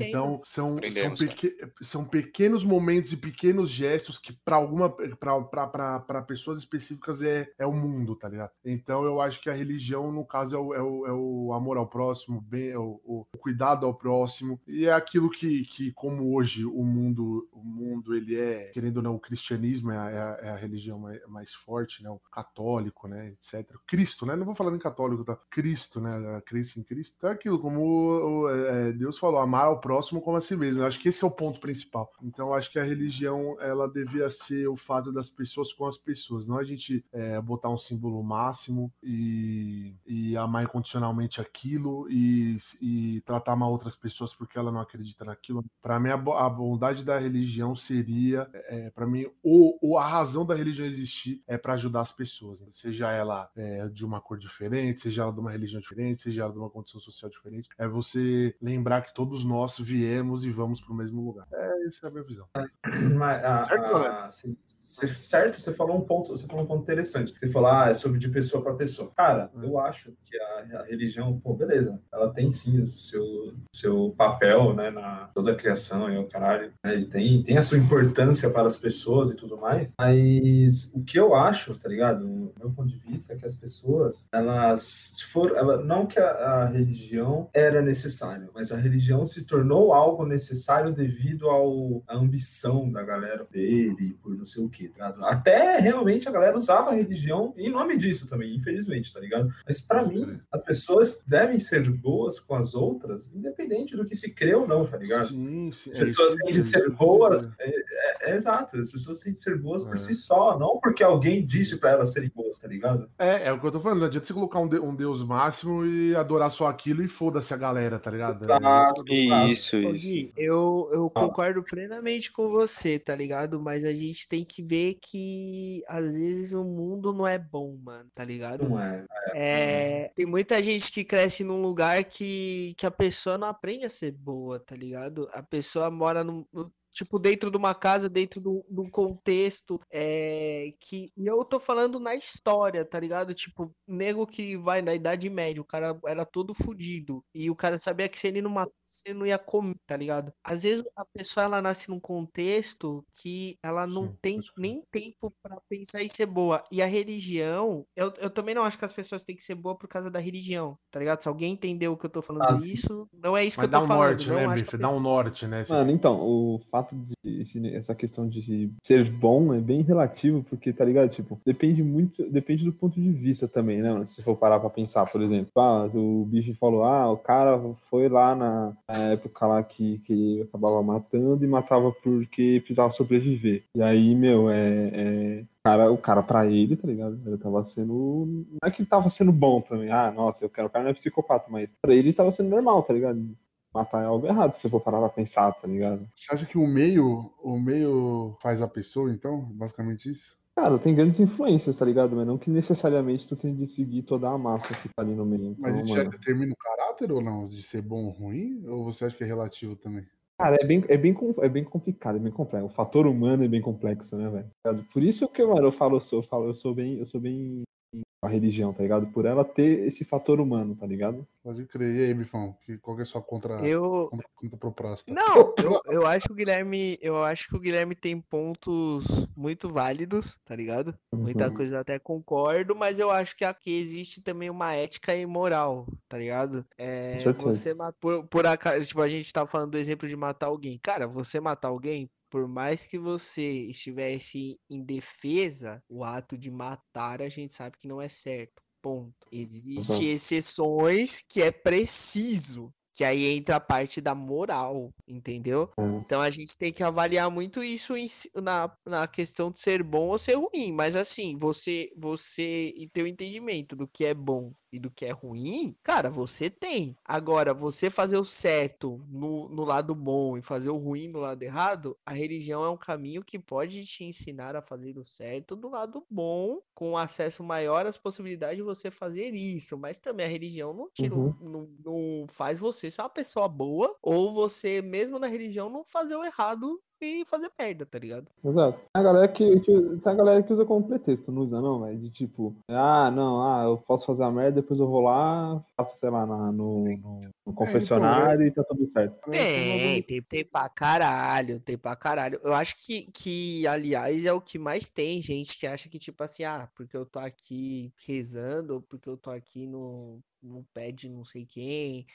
Então, são, são, Aprendemos, peque- são pequenos momentos e pequenos gestos que, para alguma para pessoas específicas, é, é o mundo, tá ligado? Então, eu acho que a religião, no caso, é o, é o, é o amor ao próximo, bem, é o, o cuidado ao próximo, e é aquilo que, que como hoje o mundo, o mundo ele é, querendo ou não, o cristianismo é a, é a- é a religião mais, mais forte, né? O católico, né? Etc. Cristo, né? Não vou falar em católico, tá? Cristo, né? A crença em Cristo. Então é aquilo, como o- é, Deus falou, amar ao próximo como a si mesmo. Eu acho que esse é o ponto principal. Então eu acho que a religião, ela devia ser o fato das pessoas com as pessoas, não a gente é, botar um símbolo máximo e, e amar incondicionalmente aquilo e, e tratar mal outras pessoas porque ela não acredita naquilo. Para mim, a, bo- a bondade da religião seria, é, para mim, o, o- a razão da religião existir é para ajudar as pessoas, né? seja ela é, de uma cor diferente, seja ela de uma religião diferente, seja de uma condição social diferente. É você lembrar que todos nós viemos e vamos para o mesmo lugar. É, essa é a minha visão. Mas, ah, Certo, ah, galera? cê- cê- certo, você falou um ponto, você falou um ponto interessante. Você falou, ah, é sobre de pessoa para pessoa. Cara, Hum. eu acho que a, a religião, pô, beleza, ela tem sim o seu, seu papel, né, na toda a criação e o caralho, né, ele tem, tem a sua importância para as pessoas e tudo mais, mas o que eu acho, tá ligado, do meu ponto de vista, é que as pessoas, elas foram, não que a, a religião era necessária, mas a religião se tornou algo necessário devido ao, à ambição da galera dele, por não sei o que, tá ligado? Até realmente a galera usava a religião em nome disso também, infelizmente, tá ligado? Mas pra mim, as pessoas devem ser boas com as outras, independente do que se crê ou não, tá ligado? Sim, sim. As é pessoas isso têm de ser boas, é, é- é exato, as pessoas têm de ser boas por É. si só, não porque alguém disse pra elas serem boas, tá ligado? É, é o que eu tô falando. Não adianta você colocar um, de- um Deus máximo e adorar só aquilo e foda-se a galera, tá ligado? Exato. É, Isso, isso. Gui, eu, eu concordo plenamente com você, tá ligado? Mas a gente tem que ver que às vezes o mundo não é bom, mano, tá ligado? Não é. É, tem muita gente que cresce num lugar que, que a pessoa não aprende a ser boa, tá ligado? A pessoa mora num, no- tipo, dentro de uma casa, dentro de um- contexto é, que. E eu tô falando na história, tá ligado? Tipo, nego que vai na Idade Média, o cara era todo fudido. E o cara sabia que se ele não matasse, ele não ia comer, tá ligado? Às vezes a pessoa ela nasce num contexto que ela não Sim, tem nem tempo pra pensar em ser boa. E a religião, eu, eu também não acho que as pessoas têm que ser boas por causa da religião, tá ligado? Se alguém entendeu o que eu tô falando Ah, sim. isso, não é isso que eu tô um falando. norte, não né, acho a Dá um norte, né? Mano, então, o fato de esse- essa questão de se- ser bom é bem relativo, porque, tá ligado? Tipo, depende muito, depende do ponto de vista também, né? Se for parar pra pensar, por exemplo, ah, o bicho falou, ah, o cara foi lá na, na época lá que, que acabava matando e matava porque precisava sobreviver. E aí, meu, é. é- Cara, o cara, pra ele, tá ligado? Ele tava sendo. Não é que ele tava sendo bom também. Ah, nossa, eu quero. O cara não é psicopata, mas pra ele tava sendo normal, tá ligado? Matar é algo errado, se for parar pra pensar, tá ligado? Você acha que o meio, o meio faz a pessoa, então? Basicamente isso? Cara, tem grandes influências, tá ligado? Mas não que necessariamente tu tem de seguir toda a massa que tá ali no meio. Mas Então, isso já mano, determina o caráter ou não? De ser bom ou ruim? Ou você acha que é relativo também? Cara, é bem, é, bem, é bem complicado, é bem complexo. O fator humano é bem complexo, né, velho? Por isso que, mano, eu falo, eu sou, eu falo, eu sou bem, eu sou bem a religião, tá ligado? Por ela ter esse fator humano, tá ligado? Pode crer. E aí, Bifão? Que, qual que é a sua contra, Eu, contra, contra proposta? Não, eu, eu acho que o Guilherme, eu acho que o Guilherme tem pontos muito válidos, tá ligado? Muita Uhum. coisa eu até concordo, mas eu acho que aqui existe também uma ética e moral, tá ligado? É, você matar por, por acaso, tipo, a gente tá falando do exemplo de matar alguém. Cara, você matar alguém, por mais que você estivesse em defesa, o ato de matar a gente sabe que não é certo. Ponto. Existem exceções que é preciso. Que aí entra a parte da moral, entendeu? Hum. Então a gente tem que avaliar muito isso em na, na questão de ser bom ou ser ruim. Mas assim, você, você e teu entendimento do que é bom e do que é ruim, cara, você tem. Agora, você fazer o certo no, no lado bom e fazer o ruim no lado errado, a religião é um caminho que pode te ensinar a fazer o certo do lado bom, com acesso maior às possibilidades de você fazer isso. Mas também a religião não tira, Uhum. não, não faz você ser uma pessoa boa, ou você, mesmo na religião, não fazer o errado e fazer merda, tá ligado? Exato. Tem a galera que, que- tem a galera que usa como pretexto, não usa não, velho? De tipo, ah, não, ah, eu posso fazer a merda, depois eu vou lá, faço, sei lá, na- no, no- no confessionário e tá tudo certo. Tem, tem, tem pra caralho, tem pra caralho. Eu acho que, que, aliás, é o que mais tem gente que acha que, tipo assim, ah, porque eu tô aqui rezando, ou porque eu tô aqui no, no pé de não sei quem,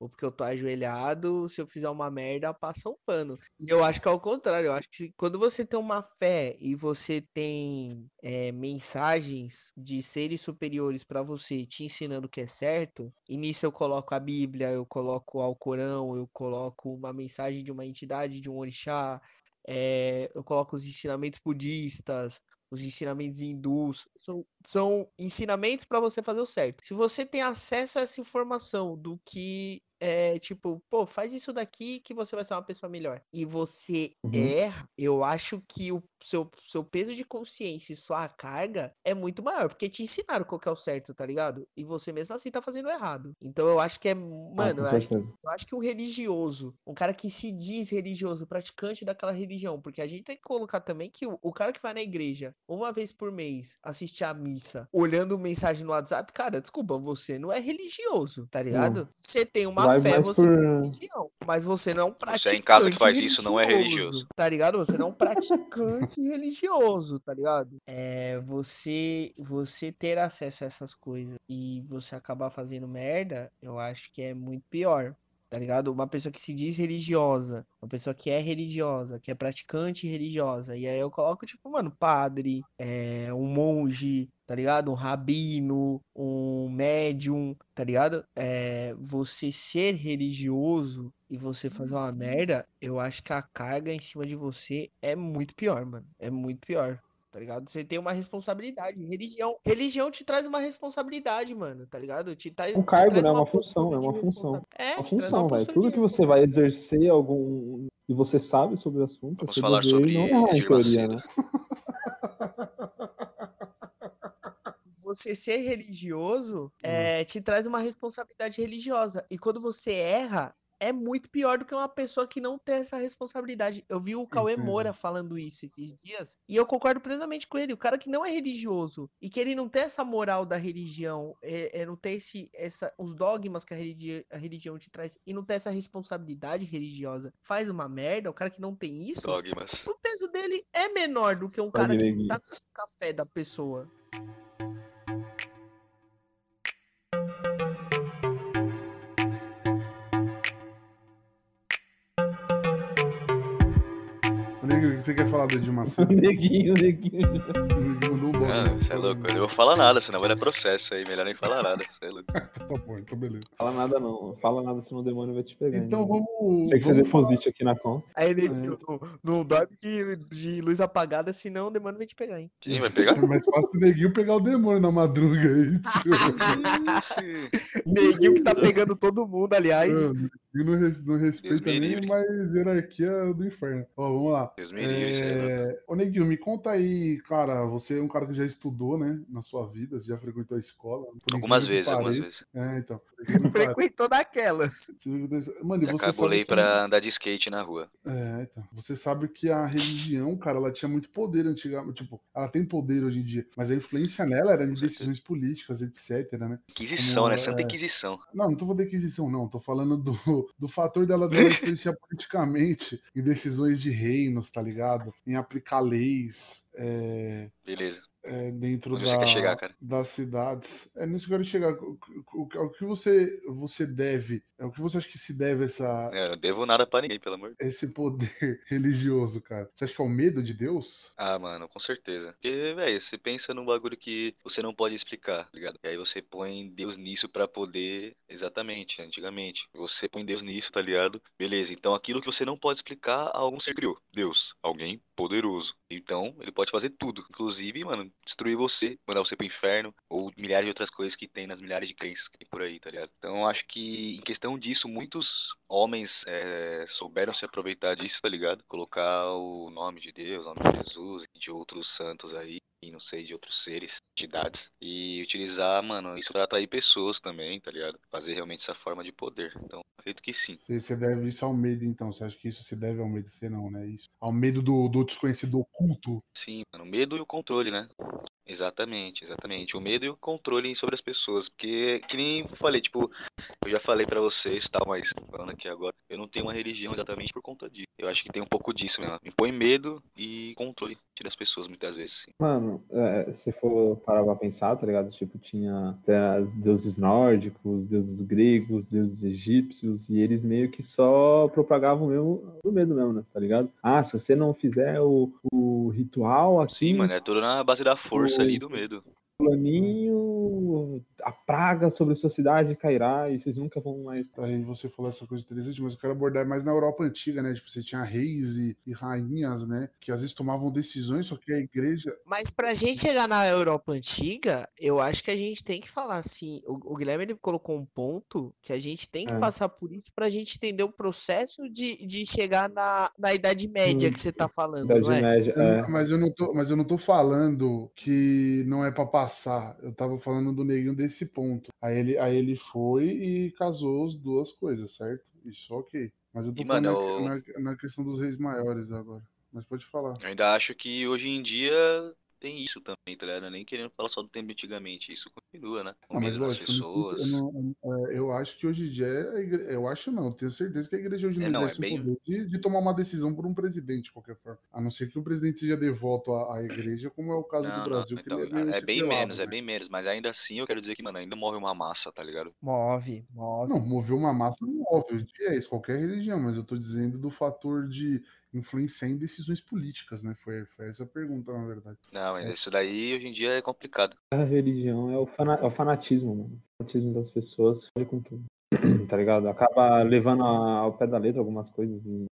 ou porque eu tô ajoelhado, se eu fizer uma merda, passa um pano. E eu acho que é o contrário, eu acho que quando você tem uma fé e você tem é, mensagens de seres superiores pra você te ensinando o que é certo, e nisso eu coloco a Bíblia, eu coloco o Alcorão, eu coloco uma mensagem de uma entidade, de um orixá, eh, eu coloco os ensinamentos budistas, os ensinamentos hindus, são, são ensinamentos para você fazer o certo. Se você tem acesso a essa informação do que é tipo, pô, faz isso daqui que você vai ser uma pessoa melhor. E você Uhum. erra, eu acho que o seu, seu peso de consciência e sua carga é muito maior, porque te ensinaram qual que é o certo, tá ligado? E você mesmo assim tá fazendo errado. Então eu acho que é, Ah, mano, com eu acho que eu acho que um religioso, um cara que se diz religioso, praticante daquela religião, porque a gente tem que colocar também que o, o cara que vai na igreja uma vez por mês assistir a missa, olhando mensagem no WhatsApp, cara, desculpa, você não é religioso, tá ligado? Você tem uma Vai fé, você tem por- religião, mas você não é um praticante. Você é em casa que faz isso, não é religioso. Tá ligado? Você não é um praticante religioso, tá ligado? É, você, você ter acesso a essas coisas e você acabar fazendo merda, eu acho que é muito pior. Tá ligado? Uma pessoa que se diz religiosa, uma pessoa que é religiosa, que é praticante religiosa, e aí eu coloco, tipo, mano, padre, é, um monge, tá ligado? Um rabino, um médium, tá ligado? É, você ser religioso e você fazer uma merda, eu acho que a carga em cima de você é muito pior, mano. É muito pior. Tá ligado? Você tem uma responsabilidade. Religião, religião te traz uma responsabilidade, mano. Tá ligado? Te, tra Um te cargo, traz né? Uma postura função, é de uma função. É, Uma traz função, uma velho. Tudo que você vai exercer algum. e você sabe sobre o assunto, Vamos você falar sobre não errar em teoria, né? você ser religioso é, te traz uma responsabilidade religiosa. E quando você erra, é muito pior do que uma pessoa que não tem essa responsabilidade. Eu vi o Cauê Entendi. Moura falando isso esses dias, e eu concordo plenamente com ele. O cara que não é religioso e que ele não tem essa moral da religião, é, é, não tem esse, essa, os dogmas que a, religi a religião te traz e não tem essa responsabilidade religiosa, faz uma merda, o cara que não tem isso, Dogmas. o peso dele é menor do que um Pode cara que tá com o café da pessoa. Negro, o que você quer falar do Edir Macedo? neguinho, neguinho. Mandou um bloco, Ah, né? você é louco. Eu não vou falar nada, senão vai dar processo aí. Melhor nem falar nada. Cê é louco. Tá bom, então beleza. Fala nada não. Fala nada, senão o demônio vai te pegar. Então hein? vamos. Sei que você vamos falar- deposite aqui na conta. Aí ele É. não, não dorme de, de luz apagada, senão o demônio vai te pegar, hein? Quem vai pegar? É mais fácil o neguinho pegar o demônio na madruga aí. Neguinho que tá pegando todo mundo, aliás. É, o neguinho não, res- não respeita nem mais hierarquia do inferno. Ó, vamos lá. Deus me livre, cê é louco. É... Ô, Neguinho, me conta aí, cara. Você é um cara que já estudou, né? Na sua vida, você já frequentou a escola. Algumas vezes, algumas vezes. É, então. Frequentou daquelas. Mano, e Já você sabe cabulei que... pra andar de skate na rua. É, então. Você sabe que a religião, cara, ela tinha muito poder antigamente. Tipo, ela tem poder hoje em dia. Mas a influência nela era de decisões políticas, etc, né? Inquisição, Como, né? Santa é, Inquisição. Não, não tô falando da Inquisição, não. Tô falando do, do fator dela, dela influenciar politicamente em decisões de reinos, tá ligado? Em aplicar leis. é, Beleza. É, dentro Onde da, chegar, das cidades. É nisso que eu quero chegar. O, o, o- o que você, você deve, é o que você acha que se deve essa, É, Eu não devo nada pra ninguém, pelo amor de esse poder religioso, cara? Você acha que é o medo de Deus? Ah, mano, com certeza. Porque, velho, você pensa num bagulho que você não pode explicar, tá ligado? E aí você põe Deus nisso pra poder. Exatamente, antigamente. Você põe Deus nisso, tá ligado? Beleza, então aquilo que você não pode explicar, algum ser criou. Deus, alguém poderoso. Então, ele pode fazer tudo. Inclusive, mano, destruir você, mandar você pro inferno, ou milhares de outras coisas que tem nas milhares de crenças que tem por aí, tá ligado? Então, acho que, em questão disso, muitos homens é, souberam se aproveitar disso, tá ligado? Colocar o nome de Deus, o nome de Jesus de outros santos aí, e não sei, de outros seres, entidades, e utilizar, mano, isso pra atrair pessoas também, tá ligado? Fazer realmente essa forma de poder. Então, acredito que sim. Você deve isso ao medo, então. Você acha que isso se deve ao medo? Você não, né? Isso. Ao medo do, do desconhecido Sim, mano, medo e o controle, né? Exatamente, exatamente. O medo e o controle sobre as pessoas. Porque, que nem eu falei, tipo, eu já falei pra vocês e tal, mas falando aqui agora, eu não tenho uma religião exatamente por conta disso. Eu acho que tem um pouco disso mesmo. Me põe medo e controle das pessoas, muitas vezes. Sim. Mano, é, se for parar pra pensar, tá ligado? Tipo, tinha até deuses nórdicos, deuses gregos, deuses egípcios, e eles meio que só propagavam mesmo o medo mesmo, né? Tá ligado? Ah, se você não fizer o, o ritual aqui, Sim, mano, é tudo na base da força ali do medo. fulaninho, a praga sobre sua cidade cairá e vocês nunca vão mais. Aí você falou essa coisa interessante, mas eu quero abordar mais na Europa antiga, né? Tipo, você tinha reis e, e rainhas, né? Que às vezes tomavam decisões, só que a igreja. Mas pra gente chegar na Europa antiga, eu acho que a gente tem que falar assim. O, o Guilherme ele colocou um ponto que a gente tem que É. passar por isso pra gente entender o processo de, de chegar na, na Idade Média Hum, que você tá falando, Idade não é? Média. É. Mas, eu não tô, mas eu não tô falando que não é pra passar. Eu tava falando do neguinho desse ponto. Aí ele, aí ele foi e casou as duas coisas, certo? Isso, ok. Mas eu tô E, falando mano, na, na- na questão dos reis maiores agora. Mas pode falar. Eu ainda acho que hoje em dia tem isso também, tá ligado? Nem querendo falar só do tempo antigamente. Isso continua, né? Ah, mas lógico, não- pessoas. eu, não- é, eu acho que hoje em dia, a igre- eu acho não, eu tenho certeza que a igreja hoje não É, não, é exerce bem- o poder de, de tomar uma decisão por um presidente, de qualquer forma. A não ser que o presidente seja devoto à, à igreja, como é o caso Não, do não, Brasil, que então, ele é é bem sequelado, menos, é né? bem menos. Mas ainda assim eu quero dizer que, mano, ainda morre uma massa, tá ligado? Move, move. Não, mover uma massa não move, é isso, qualquer religião, mas eu tô dizendo do fator de influenciar em decisões políticas, né? Foi, foi essa a pergunta, na verdade. Não, mas isso daí hoje em dia é complicado. A religião é o, fana- é o fanatismo, mano. O fanatismo das pessoas fode com tudo. tá ligado? Acaba levando a- ao pé da letra algumas coisas e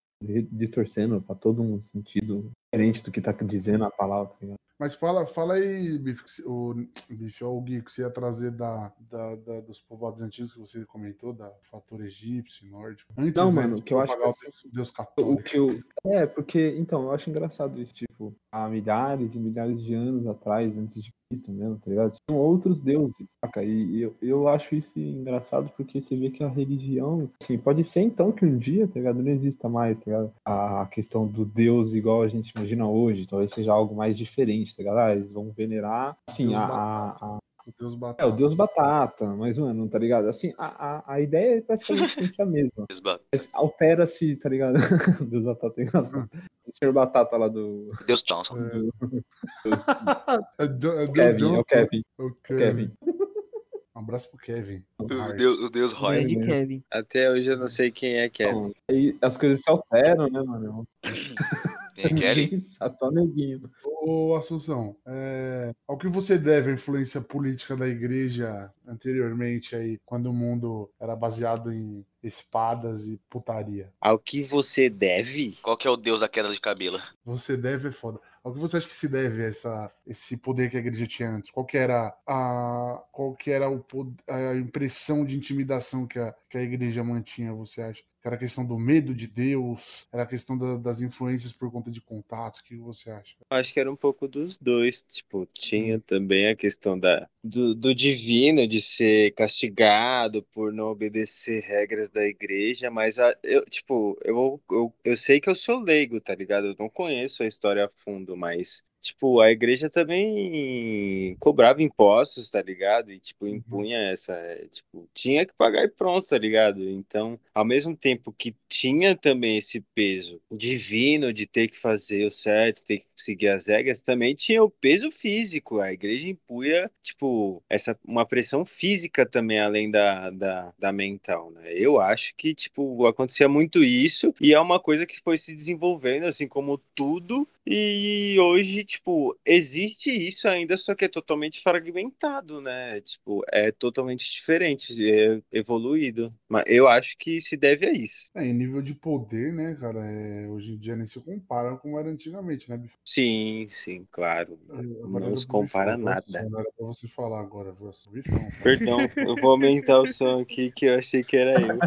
distorcendo pra todo um sentido diferente do que tá dizendo a palavra, tá? Mas fala, fala aí, Bife, o, Bife, o Gui, que você ia trazer da, da, da- dos povoados antigos que você comentou, da fator egípcio, nórdico. Antes, Não, né, mano, que eu acho que o Deus, Deus O católico. que eu... É, porque, então, eu acho engraçado isso, tipo, há milhares e milhares de anos atrás, antes de Cristo mesmo, tá ligado? Tinham outros deuses, saca? E eu, eu acho isso engraçado porque você vê que a religião, assim, pode ser então que um dia, tá ligado? Não exista mais, tá ligado? A questão do Deus igual a gente imagina hoje, talvez seja algo mais diferente, tá ligado? Ah, eles vão venerar, assim, Deus a, a, a- O Deus é, batata. o Deus batata, mas, mano, tá ligado? Assim, a, a, a ideia é praticamente sempre a mesma. Deus, altera-se, tá ligado? Deus batata tem razão. O senhor batata lá do. Deus Johnson. É. do Deus, É, é Deus Kevin, é o Johnson. Kevin. O o Kevin. Kevin. Um abraço pro Kevin. O Hart. Deus, o Deus Roy. Kevin. Até hoje eu não sei quem é é. Então, aí as coisas se alteram, né, mano? Tem Kelly. Só neguinho. Ô, Assunção, é, ao que você deve a influência política da igreja anteriormente aí, quando o mundo era baseado em espadas e putaria? Ao que você deve? Qual que é o Deus da queda de cabelo? Você deve é foda. Ao que você acha que se deve essa, esse poder que a igreja tinha antes? Qual que era a, qual que era o, a impressão de intimidação que a, que a igreja mantinha, você acha? Que Era a questão do medo de Deus? Era a questão da- das influências por conta de contatos? O que você acha? Acho que era um pouco dos dois. Tipo, tinha também a questão da, do, do divino de ser castigado por não obedecer regras da igreja, mas a- eu, tipo, eu, eu, eu sei que eu sou leigo, tá ligado? Eu não conheço a história a fundo, mas tipo, a igreja também cobrava impostos, tá ligado? E, tipo, Uhum. impunha essa, é, tipo, tinha que pagar e pronto, tá ligado? Então, ao mesmo tempo que tinha também esse peso divino de ter que fazer o certo, ter que seguir as regras, também tinha o peso físico. A igreja impunha, tipo, essa, uma pressão física também, além da, da, da mental, né? Eu acho que, tipo, acontecia muito isso e é uma coisa que foi se desenvolvendo, assim como tudo, e hoje, tipo, existe isso ainda, só que é totalmente fragmentado, né? Tipo, é totalmente diferente, é evoluído. Mas eu acho que se deve a isso. É, em nível de poder, né, cara, é, hoje em dia nem se compara com era antigamente, né? Sim, sim, claro. Agora Não era se compara nada. Não era pra você falar agora, viu? Bifão. Perdão, eu vou aumentar o som aqui que eu achei que era eu.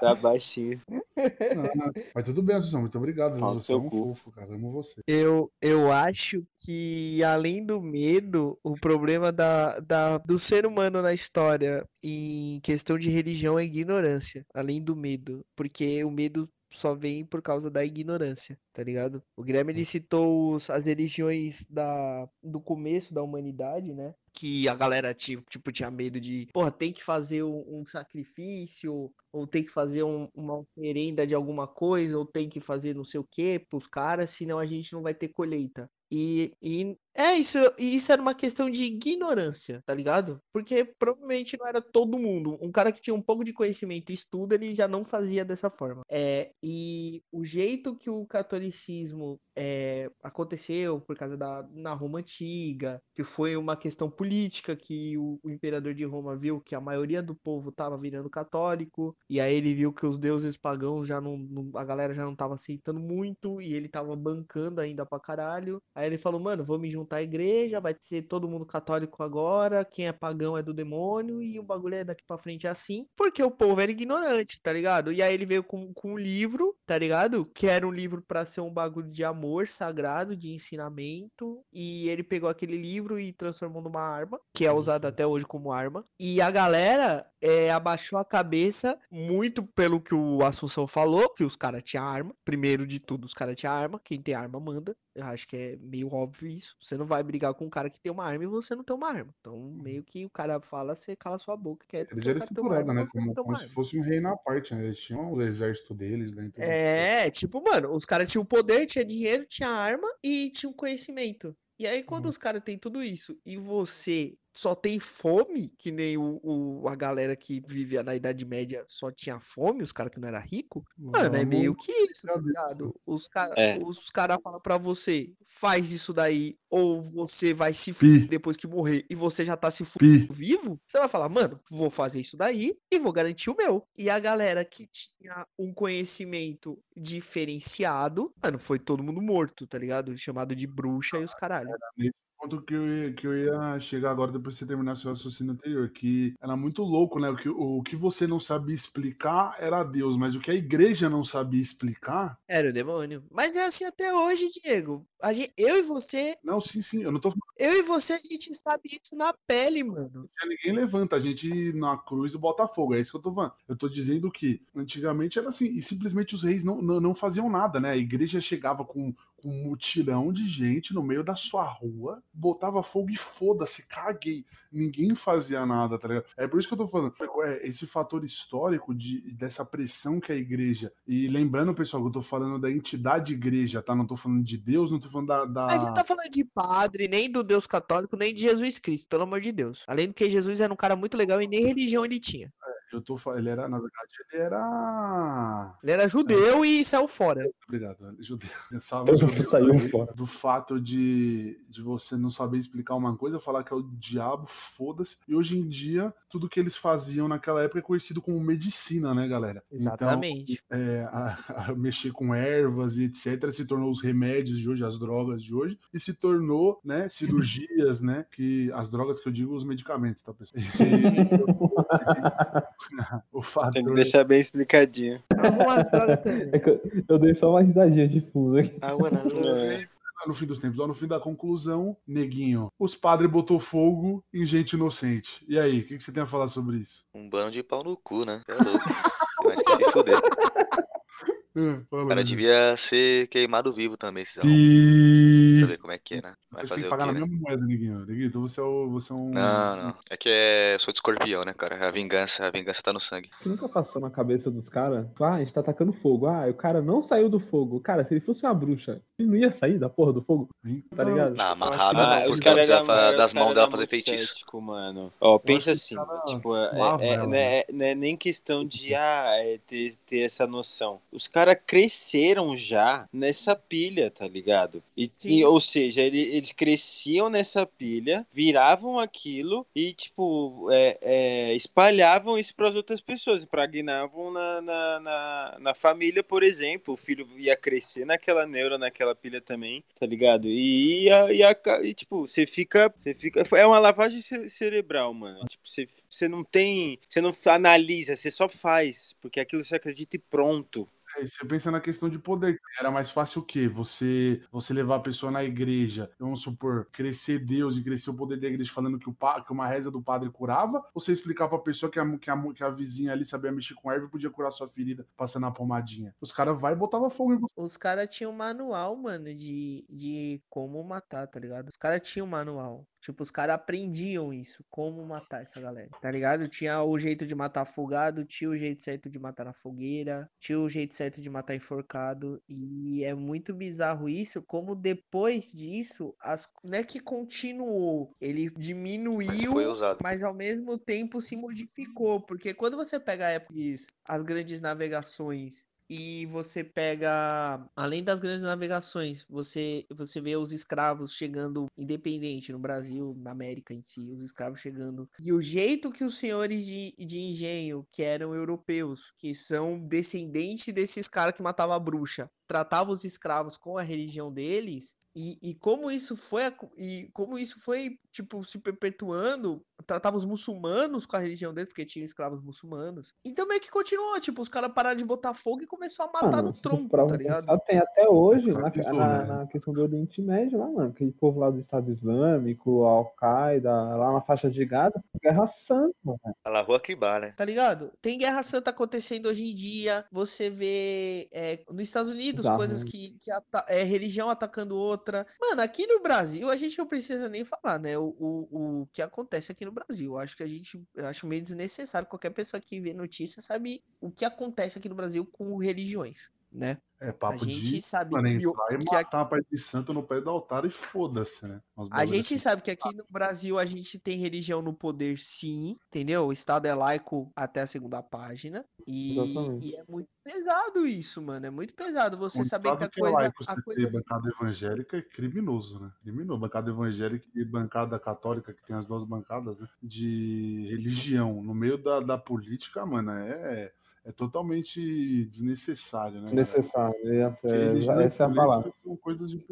Tá baixinho. Não, mas tudo bem, Assunção, muito obrigado. Fala Você é seu um cu. fofo, cara. Amo você. Eu, eu acho que, além do medo, o problema da, da, do ser humano na história em questão de religião é ignorância, além do medo. Porque o medo só vem por causa da ignorância, tá ligado? O Guilherme ele citou os- as religiões da, do começo da humanidade, né? Que a galera, tipo, tipo tinha medo de, porra, tem que fazer um, um sacrifício, ou tem que fazer um- uma oferenda de alguma coisa, ou tem que fazer não sei o quê pros caras, senão a gente não vai ter colheita. E, e é isso, isso era uma questão de ignorância, tá ligado? Porque provavelmente não era todo mundo. Um cara que tinha um pouco de conhecimento e estudo, ele já não fazia dessa forma. É, e o jeito que o catolicismo é, aconteceu por causa da na Roma antiga, que foi uma questão política que o, o imperador de Roma viu que a maioria do povo tava virando católico, e aí ele viu que os deuses pagãos já não, não- a galera já não tava aceitando muito, e ele tava bancando ainda pra caralho. Aí ele falou, mano, vou me juntar à igreja, vai ser todo mundo católico agora, quem é pagão é do demônio, e o bagulho é daqui pra frente é assim, porque o povo era ignorante, tá ligado? E aí ele veio com, com um livro, tá ligado? Que era um livro pra ser um bagulho de amor sagrado, de ensinamento, e ele pegou aquele livro e transformou numa arma, que é usada até hoje como arma, e a galera é, abaixou a cabeça muito pelo que o Assunção falou, que os caras tinham arma, primeiro de tudo, os caras tinham arma, quem tem arma manda, eu acho que é meio óbvio isso. Você não vai brigar com um cara que tem uma arma e você não tem uma arma. Então, meio que o cara fala, você cala sua boca, quieto, Eles porque o eram estruturados, né? Como, como se fosse um reino à parte, né? Eles tinham o exército deles, né? e isso. É, tipo, mano, os caras tinham poder, tinha dinheiro, tinha arma e tinha um conhecimento. E aí, quando Uhum. os caras têm tudo isso e você só tem fome, que nem o, o- a galera que vivia na Idade Média só tinha fome, os caras que não era rico, mano, é Vamos- meio que isso, tá ligado? Os caras É. os cara falam pra você, faz isso daí, ou você vai se fuder depois que morrer e você já tá se fudendo vivo, você vai falar, mano, vou fazer isso daí e vou garantir o meu. E a galera que tinha um conhecimento diferenciado, mano, foi todo mundo morto, tá ligado? Chamado de bruxa e os caralho. Ponto que eu, ia, que eu ia chegar agora, depois de você terminar seu raciocínio anterior, que era muito louco, né? O que, o que você não sabia explicar era Deus, mas o que a igreja não sabia explicar. Era o demônio. Mas é assim até hoje, Diego. A gente, eu e você, Não, sim, sim, eu não tô falando eu e você, a gente sabe isso na pele, mano. que ninguém levanta, a gente na cruz e bota fogo, é isso que eu tô falando. Eu tô dizendo que antigamente era assim, e simplesmente os reis não, não, não faziam nada, né? A igreja chegava com um mutirão de gente no meio da sua rua, botava fogo e foda-se, caguei. Ninguém fazia nada, tá ligado? É por isso que eu tô falando, é, esse fator histórico de, dessa pressão que a igreja. E lembrando, pessoal, que eu tô falando da entidade igreja, tá? Não tô falando de Deus, não tô falando da. da... A gente tá falando de padre, nem do Deus católico, nem de Jesus Cristo, pelo amor de Deus. Além do que Jesus era um cara muito legal e nem religião ele tinha. Eu tô ele era, na verdade, ele era. Ele era judeu e saiu fora. Obrigado, judeu. Salve, Eu judeu saiu aí, fora. Do fato de, de você não saber explicar uma coisa, falar que é o diabo, foda-se. E hoje em dia, tudo que eles faziam naquela época é conhecido como medicina, né, galera? Exatamente. Então, é, a- a mexer com ervas e etc. se tornou os remédios de hoje, as drogas de hoje, e se tornou, né, cirurgias, né? Que as drogas que eu digo, os medicamentos, tá, pessoal? o fator. Tem que deixar bem explicadinho. Algumas drogas também. É eu, dei só uma risadinha de fundo aqui. Wanna love you. No fim dos tempos, lá no fim da conclusão, neguinho, os padres botou fogo em gente inocente. E aí, o que, que você tem a falar sobre isso? Um bando de pau no cu, né? É louco. Vai se fuder. Hum, fala, O cara devia ser queimado vivo também, esses arrombados. E... Pra ver como é que é, né? Vai Vocês têm que o pagar quê, na né? mesma moeda, Neguinho. Neguinho, então você é, o, você é um. Não, não. É que é... eu sou de escorpião, né, cara? A vingança, a vingança tá no sangue. Que nunca passou na cabeça dos caras? Ah, a gente tá atacando fogo. Ah, o cara não saiu do fogo. Cara, se ele fosse uma bruxa, ele não ia sair da porra do fogo? Tá ligado? Amarrada, que- Ah, não, os porque caras ela eram precisava os das mãos dela fazer feitiço. cético, mano. Ó, pensa assim, os caras tipo, é, é- não, é, não é nem questão de ah, é ter, ter essa noção. Os caras cresceram já nessa pilha, tá ligado? E, e- ou seja, ele- eles cresciam nessa pilha, viravam aquilo e, tipo, é, é, espalhavam isso para as outras pessoas, impregnavam na, na, na, na família, por exemplo. O filho ia crescer naquela neura, naquela pilha também, tá ligado? E, ia, ia, e tipo, você fica, você fica. É uma lavagem ce- cerebral, mano. Tipo, você, você não tem. Você não analisa, você só faz. Porque aquilo você acredita e pronto. É, você pensa na questão de poder. Era mais fácil o quê? Você, você levar a pessoa na igreja, vamos supor, crescer Deus e crescer o poder da igreja falando que, o, que uma reza do padre curava? Ou você explicar pra pessoa que a, que, a, que a vizinha ali sabia mexer com erva e podia curar sua ferida passando a pomadinha? Os caras vai e botava fogo em você. Os caras tinham um manual, mano, de, de como matar, tá ligado? Os caras tinham um manual. Tipo, os caras aprendiam isso, como matar essa galera, tá ligado? Tinha o jeito de matar afogado, tinha o jeito certo de matar na fogueira, tinha o jeito certo de matar enforcado. E é muito bizarro isso, como depois disso, as, não é que continuou, ele diminuiu usado. mas ao mesmo tempo se modificou, porque quando você pega a época de as grandes navegações e você pega, além das grandes navegações, você você vê os escravos chegando independente no Brasil, na América em si, os escravos chegando. E o jeito que os senhores de, de engenho, que eram europeus, que são descendentes desses caras que matavam a bruxa, tratavam os escravos com a religião deles, e, e como isso foi e como isso foi tipo se perpetuando, tratava os muçulmanos com a religião deles, porque tinha escravos muçulmanos. Então meio que continuou, tipo, os caras pararam de botar fogo e começou a matar Mano, no tronco, tá ligado? pensar, tem até hoje, na, Escravizou, na- né? na questão do Oriente Médio lá, mano. Aquele povo lá do Estado Islâmico, Al-Qaeda, lá na faixa de Gaza, Guerra Santa, mano. A La Rua Kibar, né? Tá ligado? Tem guerra santa acontecendo hoje em dia. Você vê é, nos Estados Unidos Bizarro, coisas né? que, que é religião atacando outra. Mano, aqui no Brasil a gente não precisa nem falar, né? O, o, o que acontece aqui no Brasil. Eu acho que a gente eu acho meio desnecessário. Qualquer pessoa que vê notícia sabe o que acontece aqui no Brasil com religiões, né? É A papo gente de sabe que, o- entrar e que matar pai de santo no pé do altar e foda-se, né? A gente assim. sabe que aqui no Brasil a gente tem religião no poder, sim, entendeu? O Estado é laico até a segunda página. E, e é muito pesado isso, mano. É muito pesado você Um saber que a que é coisa. laico, A coisa ter bancada evangélica é criminoso, né? Criminoso. Bancada evangélica e bancada católica, que tem as duas bancadas, né? De religião no meio da, da política, mano, é, é totalmente desnecessário, né? Desnecessário. Essa, é- religião e essa é a palavra.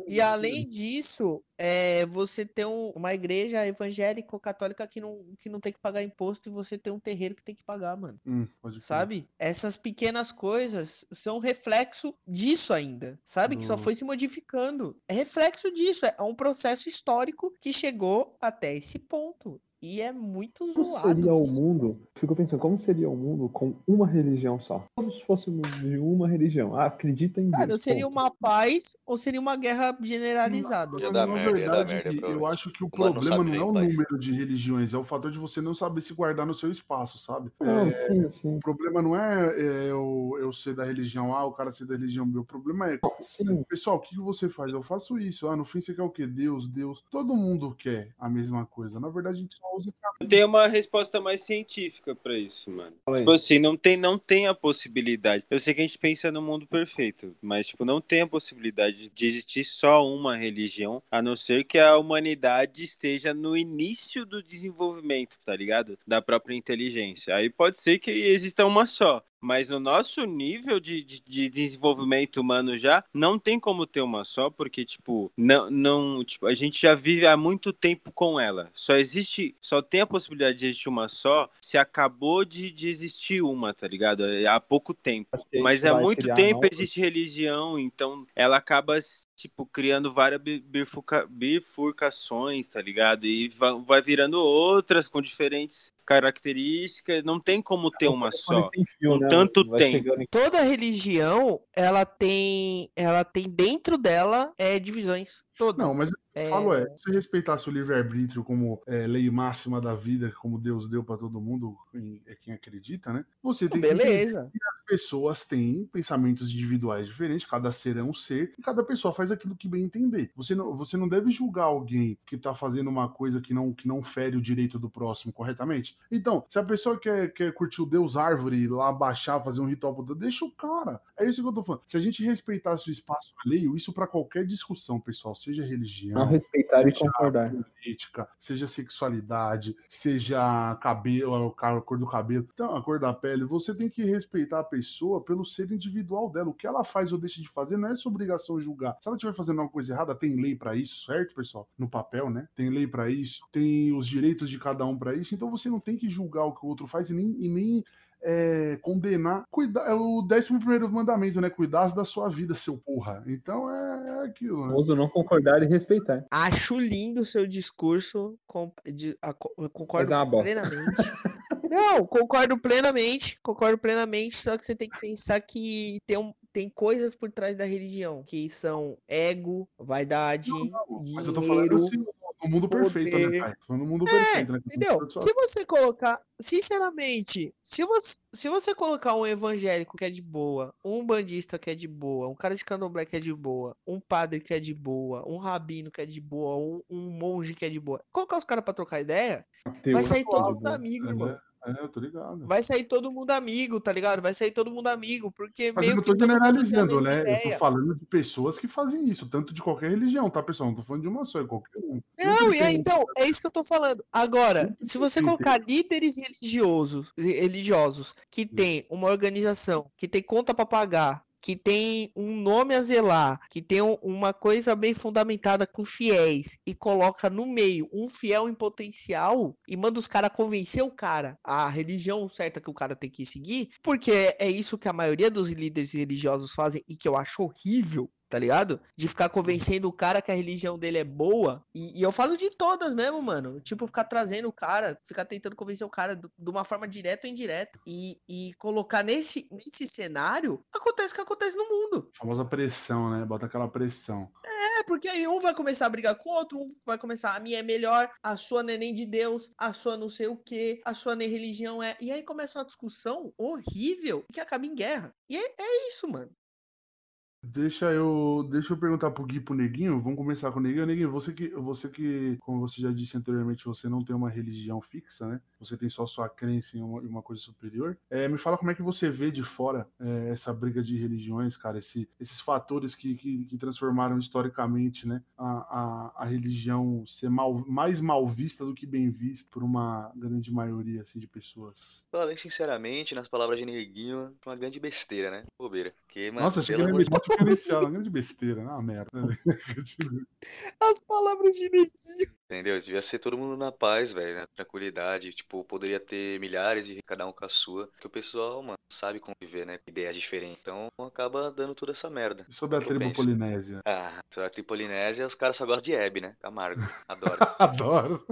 E além disso, é, você tem um- uma igreja evangélica ou católica que não, que não tem que pagar imposto e você tem um terreiro que tem que pagar, mano. Hum. Sabe? Essas pequenas coisas são reflexo disso ainda. Sabe? Que só Do- foi se modificando. É reflexo disso. É um processo histórico que chegou até esse ponto. E é muito Como zoado. seria o mundo? Fico pensando, como seria o mundo com uma religião só? Todos fôssemos de uma religião. Ah, acredita em Cara, Deus. seria ponto. uma paz ou seria uma guerra generalizada? Dar na merda, verdade, merda, eu acho que o não problema sabe não é o número de religiões, é o fator de você não saber se guardar no seu espaço, sabe? Não, É, sim, sim. O problema não é, é, eu, eu ser da religião A, o cara ser da religião B. O problema é, Sim, pessoal, o que que você faz? Eu faço isso. Ah, no fim você quer o quê? Deus, Deus. Todo mundo quer a mesma coisa. Na verdade, a gente só usa. Tem uma resposta mais científica pra isso, mano. Aí. Tipo assim, não tem, não tem a possibilidade. Eu sei que a gente pensa no mundo perfeito, mas tipo, não tem a possibilidade de existir só uma religião, a não ser que a humanidade esteja no início do desenvolvimento, tá ligado? Da própria inteligência. Aí pode ser que exista uma só. Mas no nosso nível de, de, de desenvolvimento humano já, não tem como ter uma só, porque, tipo, não, não, tipo, a gente já vive há muito tempo com ela. Só existe, só tem a possibilidade de existir uma só se acabou de, de existir uma, tá ligado? Há pouco tempo. Mas há vai muito tempo existe religião, então ela acaba tipo, criando várias bi- bifurca- bifurcações, tá ligado? E va- vai virando outras com diferentes características. Não tem como ter uma só. Fio, Com né, tanto vai tempo. chegando Toda religião, ela tem, ela tem dentro dela é, divisões. Toda. Não, mas É. falo é, se você respeitasse o livre-arbítrio como é, lei máxima da vida, como Deus deu pra todo mundo, é quem acredita, né? Você tem que entender Beleza. que as pessoas têm pensamentos individuais diferentes, cada ser é um ser, e cada pessoa faz aquilo que bem entender. Você não, você não deve julgar alguém que tá fazendo uma coisa que não, que não fere o direito do próximo corretamente. Então, se a pessoa quer, quer curtir o Deus Árvore, lá baixar, fazer um ritual deixa o cara. É isso que eu tô falando. Se a gente respeitasse o espaço alheio, isso pra qualquer discussão, pessoal, seja religião, Não respeitar e seja concordar. política, seja sexualidade, seja cabelo, a cor do cabelo, então a cor da pele, você tem que respeitar a pessoa pelo ser individual dela. O que ela faz ou deixa de fazer não é sua obrigação julgar. Se ela estiver fazendo alguma coisa errada, tem lei pra isso, certo, pessoal? No papel, né? Tem lei pra isso, tem os direitos de cada um pra isso. Então você não tem que julgar o que o outro faz e nem, e nem é, condenar. Cuidar, é o 11 primeiro mandamento, né? Cuidar da sua vida, seu porra. Então é, é aquilo, né? Famoso não concordar e respeitar. Acho lindo o seu discurso. com- de- a- concordo é plenamente. Não, concordo plenamente. Concordo plenamente. Só que você tem que pensar que tem, um, tem coisas por trás da religião que são ego, vaidade, Mas eu tô falando dinheiro. assim, no mundo perfeito, né, poder. pai? Tô falando no mundo perfeito, né? É, Entendeu? Se você colocar, sinceramente, se você, se você colocar um evangélico que é de boa, um bandista que é de boa, um cara de candomblé que é de boa, um padre que é de boa, um rabino que é de boa, um, um monge que é de boa, colocar os caras pra trocar ideia, vai sair todo mundo amigo, irmão. É, é, eu tô ligado. Vai sair todo mundo amigo, tá ligado? Vai sair todo mundo amigo, porque Mas eu meio não que tô a generalizando, né? Eu tô ideia. falando de pessoas que fazem isso, tanto de qualquer religião, tá, pessoal? Não tô falando de uma só, é qualquer um. Não, e aí, então, é isso que eu tô falando. Agora, se você colocar líderes religiosos, religiosos que tem uma organização, que tem conta pra pagar, que tem um nome a zelar, que tem um- uma coisa bem fundamentada com fiéis e coloca no meio um fiel em potencial e manda os caras convencer o cara a religião certa que o cara tem que seguir, porque é isso que a maioria dos líderes religiosos fazem e que eu acho horrível. Tá ligado? De ficar convencendo o cara que a religião dele é boa. E, e eu falo de todas mesmo, mano. Tipo, ficar trazendo o cara, ficar tentando convencer o cara do- de uma forma direta ou indireta. E, e colocar nesse, nesse cenário, acontece o que acontece no mundo. A famosa pressão, né? Bota aquela pressão. É, porque aí um vai começar a brigar com o outro, um vai começar, a minha é melhor, a sua é nem de Deus, a sua não sei o que, a sua nem religião é. E aí começa uma discussão horrível que acaba em guerra. E é, é isso, mano. Deixa eu, deixa eu perguntar pro Gui pro Neguinho. Vamos começar com o Neguinho. Neguinho, você que, você que, como você já disse anteriormente, você não tem uma religião fixa, né? Você tem só sua crença em uma, em uma coisa superior. É, me fala como é que você vê de fora é, essa briga de religiões, cara, esse- esses fatores que, que, que transformaram historicamente, né, a, a, a religião ser mal, mais mal vista do que bem vista por uma grande maioria assim, de pessoas. Falar bem sinceramente, nas palavras de Neguinho, uma grande besteira, né? Bobeira. Porque, mano, Nossa, achei que ele ia um diferencial, uma grande besteira, né? Uma merda. né? As palavras de Neguinho. Entendeu? Devia ser todo mundo na paz, velho, na tranquilidade. Tipo, poderia ter milhares de cada um com a sua. Que o pessoal, mano, sabe conviver, né? Ideias diferentes. Então acaba dando toda essa merda. E sobre a tribo penso. polinésia. Ah, a Tripolinésia, os caras só gostam de Hebe, né? Camargo. Adoro. Adoro.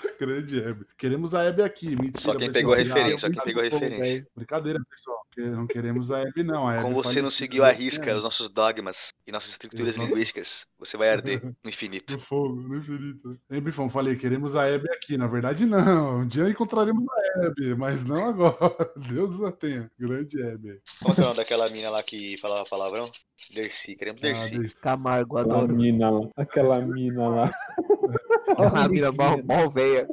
Grande Hebe. Queremos a Hebe aqui. Mentira, Só quem pegou referência, só quem pegou a referência. Brincadeira, pessoal. Não queremos a Hebe, não. A Hebe Como você não seguiu a risca os nossos dogmas e nossas estruturas linguísticas, você vai arder no infinito. No fogo, no infinito. Hein, Bifão? Falei, queremos a Hebe aqui. Na verdade, não. Um dia encontraremos a Hebe, mas não agora. Deus a tenha. Grande Hebe. Como é o nome daquela mina lá que falava palavrão? Dercy, queremos Ah, Dercy. Camargo, Aquela adoro. mina lá. Aquela mina lá. A mina mal, mal velha.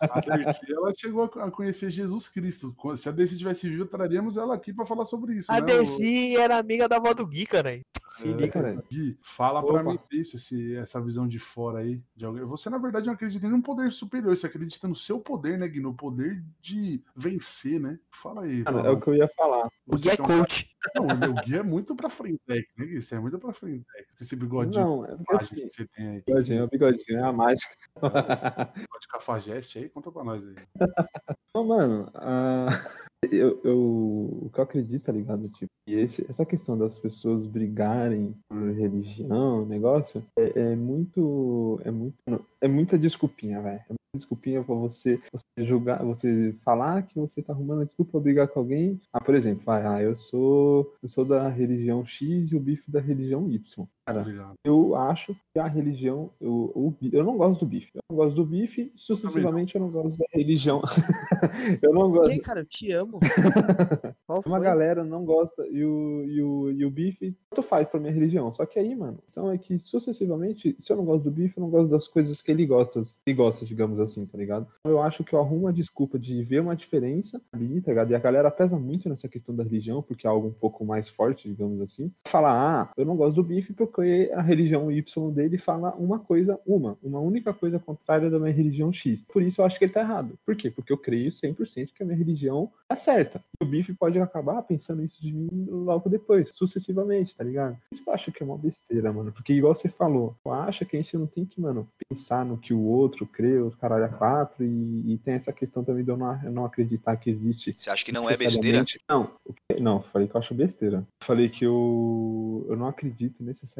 A Dercy, ela chegou a conhecer Jesus Cristo. Se a Dercy tivesse vivo, traríamos ela aqui para falar sobre isso. A né? Dercy era amiga da avó do Gui, cara. Se É, liga. cara. Gui, fala pra Opa. mim isso, esse- essa visão de fora aí de alguém. Você, na verdade, não acredita em um poder superior, você acredita no seu poder, né, Gui? No poder de vencer, né? Fala aí. Cara, é o que eu ia falar. O Gui é um cara- coach. Não, o meu Gui é muito pra frente, né, Gui? Você é muito pra frente, né? Esse bigodinho Não, é assim, que você tem aí. bigodinho, bigodinho, é a mágica. Bigode cafajeste aí, conta pra nós aí. Não, mano, a- Eu, eu- o que eu acredito, tá ligado? Tipo, e esse- essa questão das pessoas brigarem por religião, negócio, é, é muito. É muito. É muita desculpinha, velho. É muita desculpinha pra você, você julgar, você falar que você tá arrumando desculpa pra brigar com alguém. Ah, por exemplo, vai, ah, eu sou. Eu sou da religião X e o bife da religião Y. Cara, Obrigado. eu acho que a religião. Eu, o bi- eu não gosto do bife. Eu não gosto do bife, sucessivamente eu não gosto da religião. eu não gosto. Ok, cara, eu te amo. Qual Uma foi? galera não gosta e o, e o, e o bife tanto faz pra minha religião. Só que aí, mano, então é que sucessivamente, se eu não gosto do bife, eu não gosto das coisas que ele gosta, que gosta, digamos assim, tá ligado? Então eu acho que eu arrumo a desculpa de ver uma diferença ali, tá ligado? E a galera pesa muito nessa questão da religião, porque é algo um pouco mais forte, digamos assim. Falar, ah, eu não gosto do bife porque a religião Y dele fala uma coisa, uma, uma única coisa contrária da minha religião X. Por isso eu acho que ele tá errado. Por quê? Porque eu creio 100% que a minha religião tá certa. E o bife pode acabar pensando isso de mim logo depois, sucessivamente, tá ligado? Isso eu acho que é uma besteira, mano. Porque, igual você falou, eu acho que a gente não tem que, mano, pensar no que o outro crê, os caralho a quatro, e, e tem essa questão também de eu não, eu não acreditar que existe Você acha que não é besteira? Não, não, falei que eu acho besteira. Falei que eu, eu não acredito necessariamente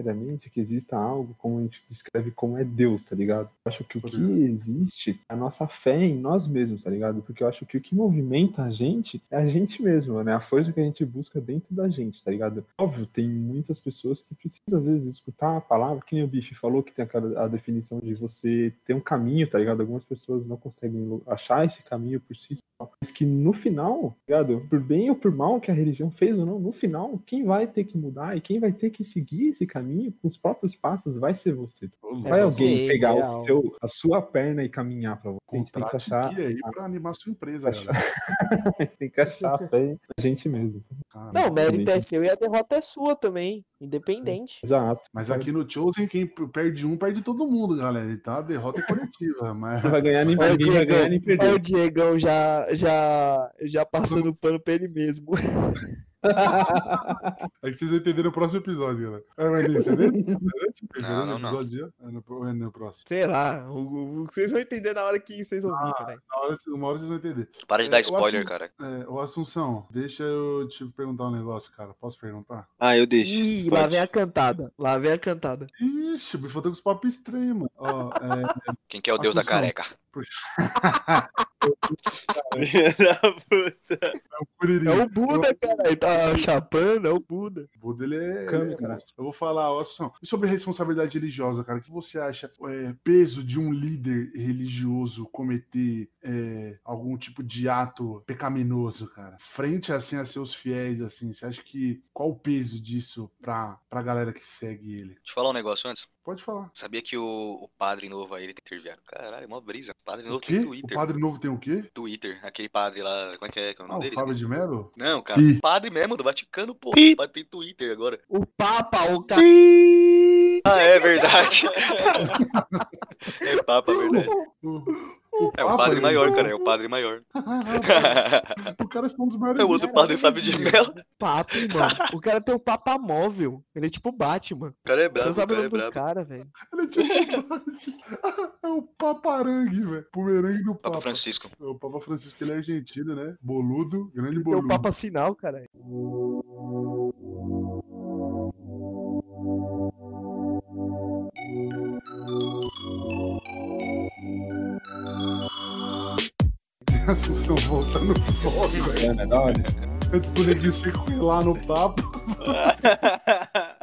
que exista algo como a gente descreve como é Deus, tá ligado? Eu acho que o que existe é a nossa fé em nós mesmos, tá ligado? Porque eu acho que o que movimenta a gente é a gente mesmo, né? A força que a gente busca dentro da gente, tá ligado? Óbvio, tem muitas pessoas que precisam, às vezes, escutar a palavra, que nem o Bife falou, que tem aquela, a definição de você ter um caminho, tá ligado? Algumas pessoas não conseguem achar esse caminho por si só. Mas que no final, tá ligado? Por bem ou por mal que a religião fez ou não, no final, quem vai ter que mudar e quem vai ter que seguir esse caminho com os próprios passos vai ser você. Vai É alguém você, pegar real. o seu, a sua perna e caminhar pra você. A gente tem que achar, aí pra animar sua empresa, galera. tem que achar a gente mesmo. Cara, Não, o mérito é seu e a derrota é sua também, independente. Exato. Mas aqui no Chosen, quem perde um, perde todo mundo, galera. Então a derrota é coletiva. Mas Não vai ganhar nem, ninguém vai ganhar nem perder. o Diegão já, já, já passando pano pra ele mesmo. é que vocês vão entender no próximo episódio, galera. É, mas você vê? Você perdeu Não, no não, não. episódio? É no, pro- é no próximo. Sei lá, o- o- vocês vão entender na hora que vocês ouvirem, Ah, cara. Na hora, uma hora vocês vão entender. Para de É, dar spoiler, cara. É, ô Assunção, deixa eu te perguntar um negócio, cara. Posso perguntar? Ah, eu deixo. Ih, lá Pode. vem a cantada. Lá vem a cantada. Ixi, o Bifão tá com os papos estranhos, mano. Ó, é, Quem que é o deus da Assunção. careca? Puta. é o Curirim. É o Buda, cara. Ele tá chapando, é o Buda. O Buda, ele é. Câmbio, é cara. monstro. Eu vou falar, ó, Assunção. E sobre responsabilidade religiosa, cara? O que você acha é, peso de um líder religioso cometer é, algum tipo de ato pecaminoso, cara? Frente, assim, a seus fiéis, assim. Você acha que. Qual o peso disso pra, pra galera que segue ele? Deixa eu falar um negócio antes. Pode falar. Sabia que o, o padre novo aí, ele tem viado? Caralho, mó brisa. O padre O novo quê? tem O Twitter. padre novo tem o quê? Twitter, aquele padre lá, como é que é, que é o Ah, nome o dele? Fábio de Mello? Não, cara, padre mesmo, do Vaticano, pô. O padre tem Twitter agora. O Papa, o cara. Ah, é verdade. é papa, verdade. O, É o Papa, padre maior, cara, é o padre maior. o cara é um dos maiores. É o outro padre Fábio de Mello. Papa, irmão. O cara tem o Papa móvel. Ele é tipo Batman. O cara é brabo, sabe o cara é nome do brabo. cara, velho. Ele é tipo. é o paparangue, velho. Pomerangue do Papa. Papa Francisco. É O Papa Francisco, ele é argentino, né? Boludo, grande Ele tem o boludo. Papa sinal, cara. Assunção volta no fogo, velho. É, da hora. Antes do neguinho sequelar no papo.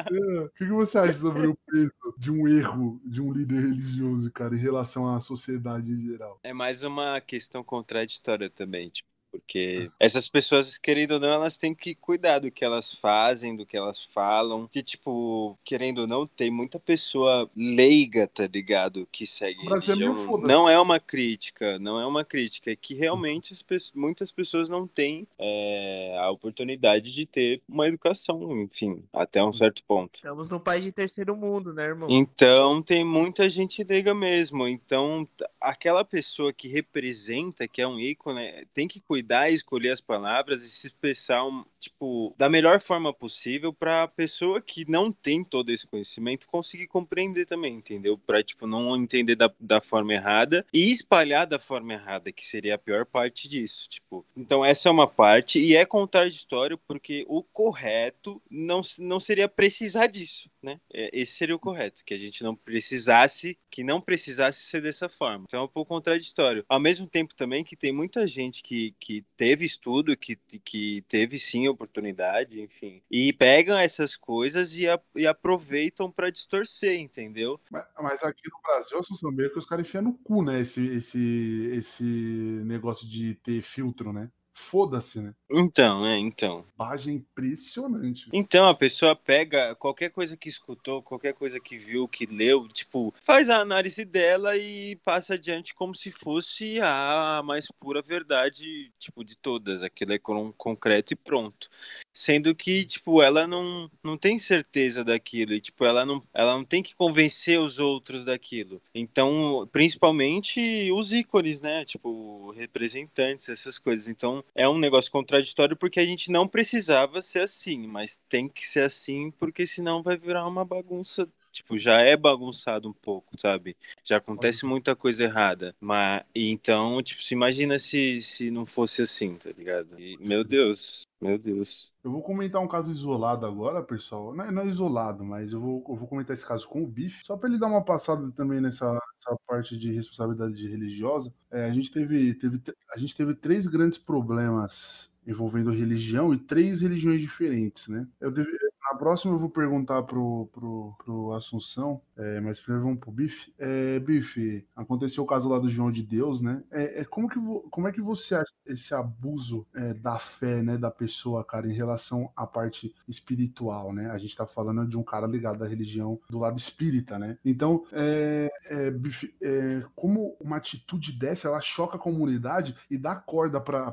É, O que, que você acha sobre o peso de um erro de um líder religioso, cara, em relação à sociedade em geral? É mais uma questão contraditória também, tipo, porque essas pessoas, querendo ou não, elas têm que cuidar do que elas fazem, do que elas falam. Que, tipo, querendo ou não, tem muita pessoa leiga, tá ligado? Que segue O Brasil é religião. foda-se. Não é uma crítica, não é uma crítica. É que realmente as pe- muitas pessoas não têm é, a oportunidade de ter uma educação, enfim, até um certo ponto. Estamos num país de terceiro mundo, né, irmão? Então tem muita gente leiga mesmo. Então aquela pessoa que representa, que é um ícone, tem que cuidar lapidar, escolher as palavras e se expressar, um, tipo, da melhor forma possível para a pessoa que não tem todo esse conhecimento conseguir compreender também, entendeu? Para tipo não entender da, da forma errada e espalhar da forma errada, que seria a pior parte disso, tipo. Então essa é uma parte e é contraditório porque o correto não, não seria precisar disso, né? É, esse seria o correto, que a gente não precisasse, que não precisasse ser dessa forma. Então é um pouco contraditório. Ao mesmo tempo também que tem muita gente que, que teve estudo, que, que teve sim oportunidade, enfim, e pegam essas coisas e, a, e aproveitam para distorcer, entendeu? Mas, mas aqui no Brasil, Assunção, meio que os caras enfiam no cu, né? Esse, esse, esse negócio de ter filtro, né? Foda-se, né? Então, é, então. Bagem impressionante. Então a pessoa pega qualquer coisa que escutou, qualquer coisa que viu, que leu, tipo, faz a análise dela e passa adiante como se fosse a mais pura verdade, tipo, de todas. Aquilo é concreto e pronto. Sendo que, tipo, ela não, não tem certeza daquilo. E, tipo, ela não, ela não tem que convencer os outros daquilo. Então, principalmente os ícones, né? Tipo, representantes, essas coisas. Então, é um negócio contraditório porque a gente não precisava ser assim, mas tem que ser assim porque senão vai virar uma bagunça. Tipo, já é bagunçado um pouco, sabe? Já acontece muita coisa errada. Mas então, tipo, se imagina se, se não fosse assim, tá ligado? E, meu Deus, meu Deus. Eu vou comentar um caso isolado agora, pessoal. Não é, não é isolado, mas eu vou, eu vou comentar esse caso com o Bife, só para ele dar uma passada também nessa, nessa parte de responsabilidade religiosa. É, a, gente teve, teve, a gente teve três grandes problemas envolvendo religião e três religiões diferentes, né? Eu deve, na próxima eu vou perguntar pro, pro, pro Assunção, é, mas primeiro vamos pro Bife. É, Bife, aconteceu o caso lá do João de Deus, né? É, é como, que, como é que você acha esse abuso é, da fé, né, da pessoa, cara, em relação à parte espiritual, né? A gente tá falando de um cara ligado à religião do lado espírita, né? Então, é, é, Bife, é, como uma atitude dessa, ela choca a comunidade e dá corda para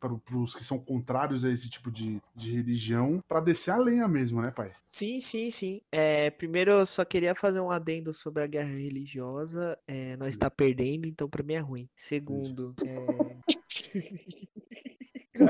para os que são contrários a esse tipo de, de religião para descer a lenha mesmo, né, pai? Sim, sim, sim. É, primeiro, só queria fazer um adendo sobre a guerra religiosa. É, nós está perdendo, então para mim é ruim. Segundo, é...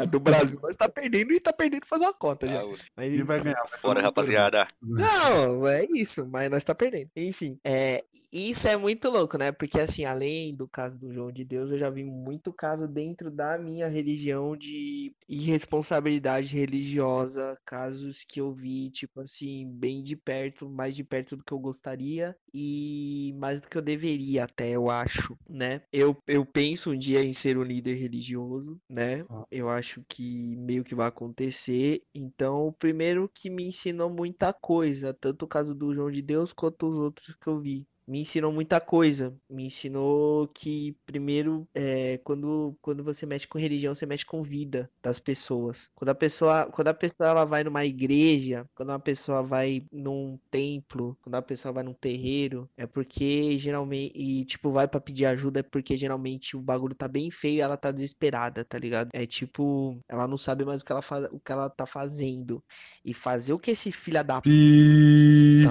do Brasil nós tá perdendo e tá perdendo fazer uma cota já. Ah, mas ele vai ganhar. Bora, rapaziada. Não, é isso, mas nós tá perdendo. Enfim, é, isso é muito louco, né? Porque assim, além do caso do João de Deus, eu já vi muito caso dentro da minha religião de irresponsabilidade religiosa, casos que eu vi, tipo assim, bem de perto, mais de perto do que eu gostaria e mais do que eu deveria até, eu acho, né? Eu, eu penso um dia em ser um líder religioso, né? Eu acho que meio que vai acontecer. Então, o primeiro que me ensinou muita coisa, tanto o caso do João de Deus quanto os outros que eu vi me ensinou muita coisa. Me ensinou que, primeiro, é, quando, quando você mexe com religião, você mexe com vida das pessoas. Quando a pessoa, quando a pessoa ela vai numa igreja, quando uma pessoa vai num templo, quando a pessoa vai num terreiro, é porque geralmente. E, tipo, vai para pedir ajuda, é porque geralmente o bagulho tá bem feio e ela tá desesperada, tá ligado? É tipo, ela não sabe mais o que ela, faz, o que ela tá fazendo. E fazer o que esse filho da p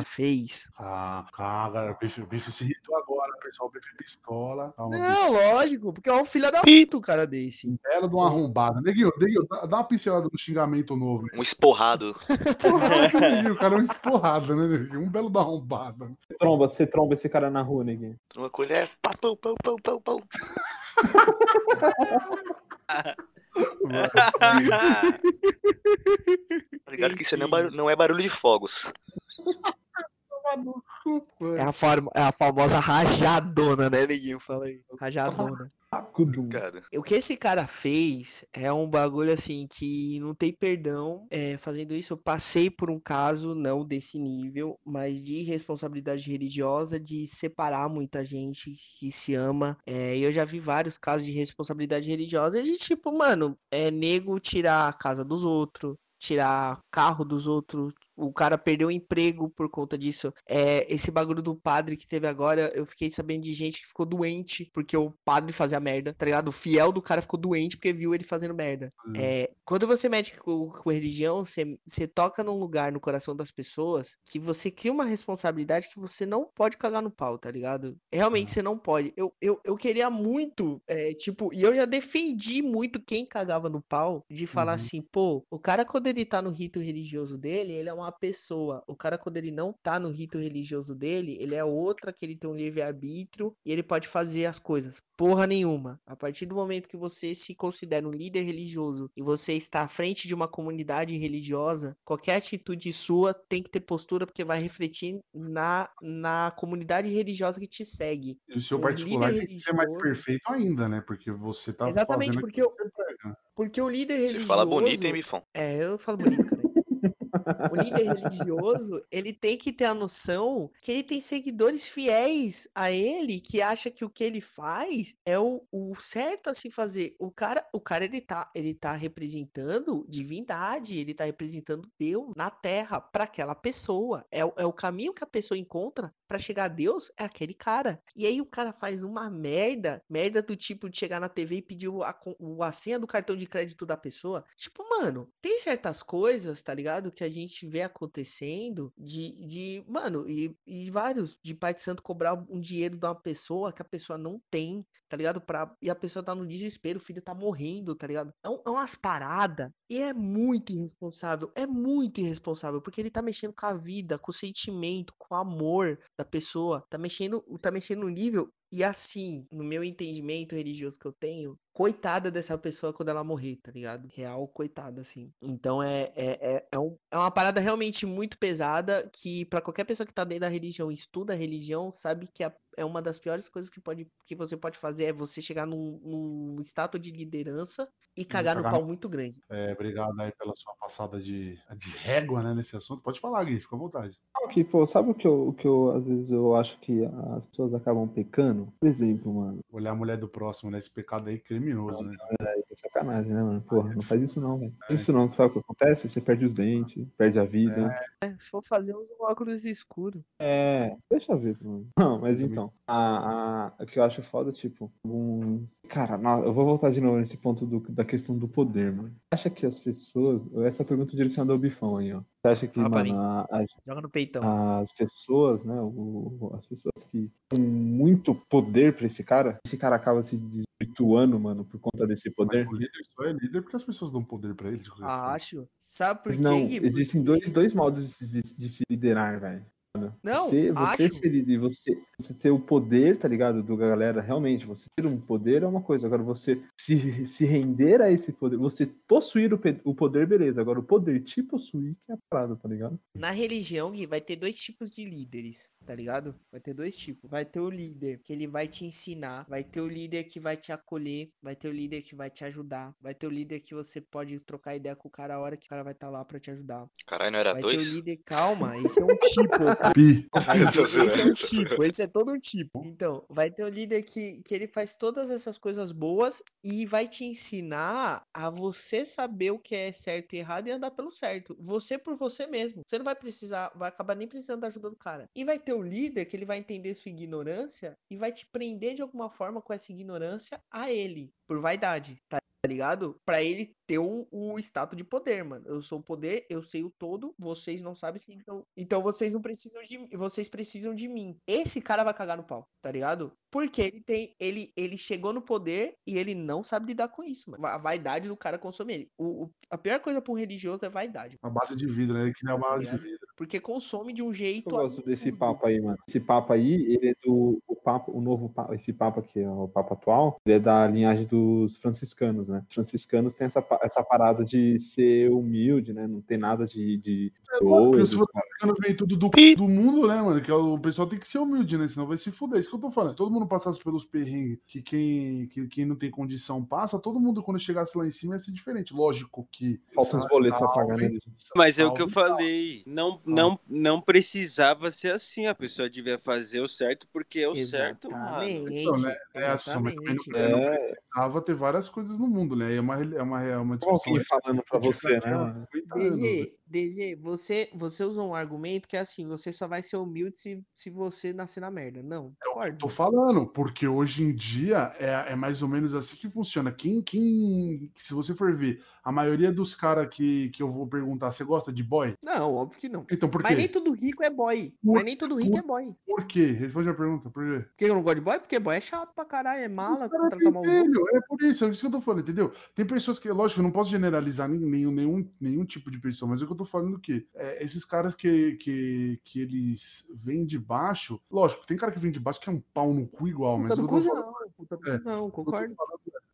fez. Ah, cara, bicho, bicho se irritou agora, pessoal. O bife pistola. Calma, não, bicho. lógico, porque é um filho da puta o cara desse. Um belo de uma arrombada. Neguinho, Neguinho, dá, dá uma pincelada no xingamento novo. Um esporrado. O cara é um esporrado, né, Neguinho? Um belo da arrombada. Você tromba, você tromba esse cara na rua, Neguinho. Tromba colher, pá, pão, pão, pão, pão, pão. tá ligado que isso não é, não é barulho de fogos. É a, forma, é a famosa rajadona, né, Neguinho? Fala aí. Rajadona. Cara. O que esse cara fez é um bagulho assim que não tem perdão. É, fazendo isso, eu passei por um caso, não desse nível, mas de responsabilidade religiosa, de separar muita gente que se ama. É, eu já vi vários casos de responsabilidade religiosa de tipo, mano, é nego tirar a casa dos outros, tirar carro dos outros, o cara perdeu o emprego por conta disso. É, esse bagulho do padre que teve agora, eu fiquei sabendo de gente que ficou doente porque o padre fazia merda, tá ligado? O fiel do cara ficou doente porque viu ele fazendo merda. Hum. É, quando você mete com, com religião, você, você toca num lugar no coração das pessoas que você cria uma responsabilidade que você não pode cagar no pau, tá ligado? Realmente você não pode. Eu, eu, eu queria muito, é, tipo, e eu já defendi muito quem cagava no pau de falar Uhum. assim, pô, o cara quando ele tá no rito religioso dele, ele é uma pessoa. O cara quando ele não tá no rito religioso dele, ele é outra que ele tem um livre-arbítrio e ele pode fazer as coisas. Porra nenhuma. A partir do momento que você se considera um líder religioso e você está à frente de uma comunidade religiosa, qualquer atitude sua tem que ter postura porque vai refletir na, na comunidade religiosa que te segue. E o seu o particular tem que ser mais perfeito ainda, né? Porque você tá Exatamente, fazendo porque eu- você. Porque o líder Você religioso. fala bonito, hein, Bifão? É, eu falo bonito, cara. O líder religioso, ele tem que ter a noção que ele tem seguidores fiéis a ele, que acha que o que ele faz é o, o certo a se fazer. O cara, o cara ele tá, ele tá representando divindade, ele tá representando Deus na terra para aquela pessoa. É, o- é o caminho que a pessoa encontra para chegar a Deus é aquele cara. E aí o cara faz uma merda, merda do tipo de chegar na TV e pedir a, a senha do cartão de crédito da pessoa. Tipo, mano, tem certas coisas, tá ligado? Que a gente vê acontecendo de, de mano, e, e vários, de pai de santo cobrar um dinheiro de uma pessoa que a pessoa não tem, tá ligado? Pra, e a pessoa tá no desespero, o filho tá morrendo, tá ligado? É, um- é umas paradas. E é muito irresponsável, é muito irresponsável, porque ele tá mexendo com a vida, com o sentimento, com o amor da pessoa, tá mexendo, tá mexendo no nível. E assim, no meu entendimento religioso que eu tenho, coitada dessa pessoa quando ela morrer, tá ligado? Real, coitada, assim. Então é, é, é, é, um- é uma parada realmente muito pesada que pra qualquer pessoa que tá dentro da religião, estuda a religião, sabe que é, é uma das piores coisas que, pode, que você pode fazer é você chegar num, num status de liderança e cagar no cagar pau no- muito grande. É, obrigado aí pela sua passada de, de régua, né, nesse assunto. Pode falar, Gui, fica à vontade. Que, pô, sabe o que eu, o que eu, às vezes, eu acho que as pessoas acabam pecando? Por exemplo, mano, Olhar a mulher do próximo, né? Esse pecado aí é criminoso, né? é sacanagem, né, mano? Porra, não faz isso não, velho. Faz isso não, sabe o que acontece? Você perde os dentes, perde a vida. É, se for fazer, usa um óculos escuro. É, deixa eu ver, mano. Não, mas então, a, a, o que eu acho foda, tipo, alguns. Cara, não, eu vou voltar de novo nesse ponto do- da questão do poder, mano. Você acha que as pessoas. Essa pergunta direcionada ao Bifão aí, ó. Você acha que, mano, a- a- Joga no peitão. as pessoas, né? o- as pessoas que têm muito poder pra esse cara, esse cara acaba se desvirtuando, mano, por conta desse poder. Mas o líder só é líder porque as pessoas dão poder pra ele. forma. Acho. Sabe por quê, não, existem dois, dois modos de se, de se liderar, velho. Não, você, você ser líder, você, você ter o poder, tá ligado? Do galera, realmente, você ter um poder é uma coisa. Agora, você se, se render a esse poder, você possuir o, o poder, beleza. Agora, o poder te possuir que é a parada, tá ligado? Na religião, Gui, vai ter dois tipos de líderes, tá ligado? Vai ter dois tipos. Vai ter o líder que ele vai te ensinar, vai ter o líder que vai te acolher, vai ter o líder que vai te ajudar, vai ter o líder que você pode trocar ideia com o cara a hora que o cara vai estar lá pra te ajudar. Caralho, não era Vai ter o dois? líder, calma, esse é um tipo. Pi. Esse é um tipo, esse é todo um tipo. Então, vai ter o líder que, que ele faz todas essas coisas boas e vai te ensinar a você saber o que é certo e errado e andar pelo certo. Você por você mesmo. Você não vai precisar, vai acabar nem precisando da ajuda do cara. E vai ter o líder que ele vai entender sua ignorância e vai te prender de alguma forma com essa ignorância a ele, por vaidade, tá? ligado? Pra ele ter o, o status de poder, mano. Eu sou o poder, eu sei o todo, vocês não sabem se então. Então vocês não precisam de mim. Vocês precisam de mim. Esse cara vai cagar no pau, tá ligado? Porque ele tem. Ele, ele chegou no poder e ele não sabe lidar com isso, mano. A vaidade do cara consome ele. O, o- a pior coisa pra um religioso é vaidade. A base de vidro, né? Ele cria a base de ligado? vidro. Porque consome de um jeito. Eu gosto desse papo aí, mano. Esse papo aí, ele é do o papo, o novo papo, esse papo aqui, ó, o papo atual, ele é da linhagem dos franciscanos, né? Os franciscanos têm essa, essa parada de ser humilde, né? Não tem nada de, de É cara. ficando vem tudo do, do mundo, né, mano? Que é o pessoal tem que ser humilde, né? Senão vai se fuder. É Isso que eu tô falando. Se todo mundo passasse pelos perrengues que quem, que quem não tem condição passa, todo mundo, quando chegasse lá em cima, ia ser diferente. Lógico que. Falta uns boletos pra pagar, né? Mas é o que eu salve, falei. Não, não, não precisava ser assim. A pessoa devia fazer o certo porque é o certo, mano. Exatamente. Então, né? É, Assunção, mas Exatamente. não É, precisava ter várias coisas no mundo, né? É uma, é uma, é uma como discussão. alguém falando pra você, né? Anos, 50 anos? DG, você, você usou um argumento que é assim, você só vai ser humilde se, se você nascer na merda. Não, discordo. Tô falando, porque hoje em dia é, é mais ou menos assim que funciona. Quem, quem, se você for ver, a maioria dos caras que, que eu vou perguntar, você gosta de boy? Não, óbvio que não. Então por Mas nem quê? todo rico é boy. Por- Mas nem todo rico é boy. Por quê? Responde a pergunta, por quê? Por que eu não gosto de boy? Porque boy é chato pra caralho, é mala, Os caras trata mal É por isso, é isso que eu tô falando, entendeu? Tem pessoas que, lógico, eu não posso generalizar nenhum, nenhum, nenhum tipo de pessoa, mas é o que eu tô falando que é, esses caras que, que, que eles vêm de baixo, lógico, tem cara que vem de baixo que é um pau no cu igual, mas Puta eu do tô falando, do É. tô concordo.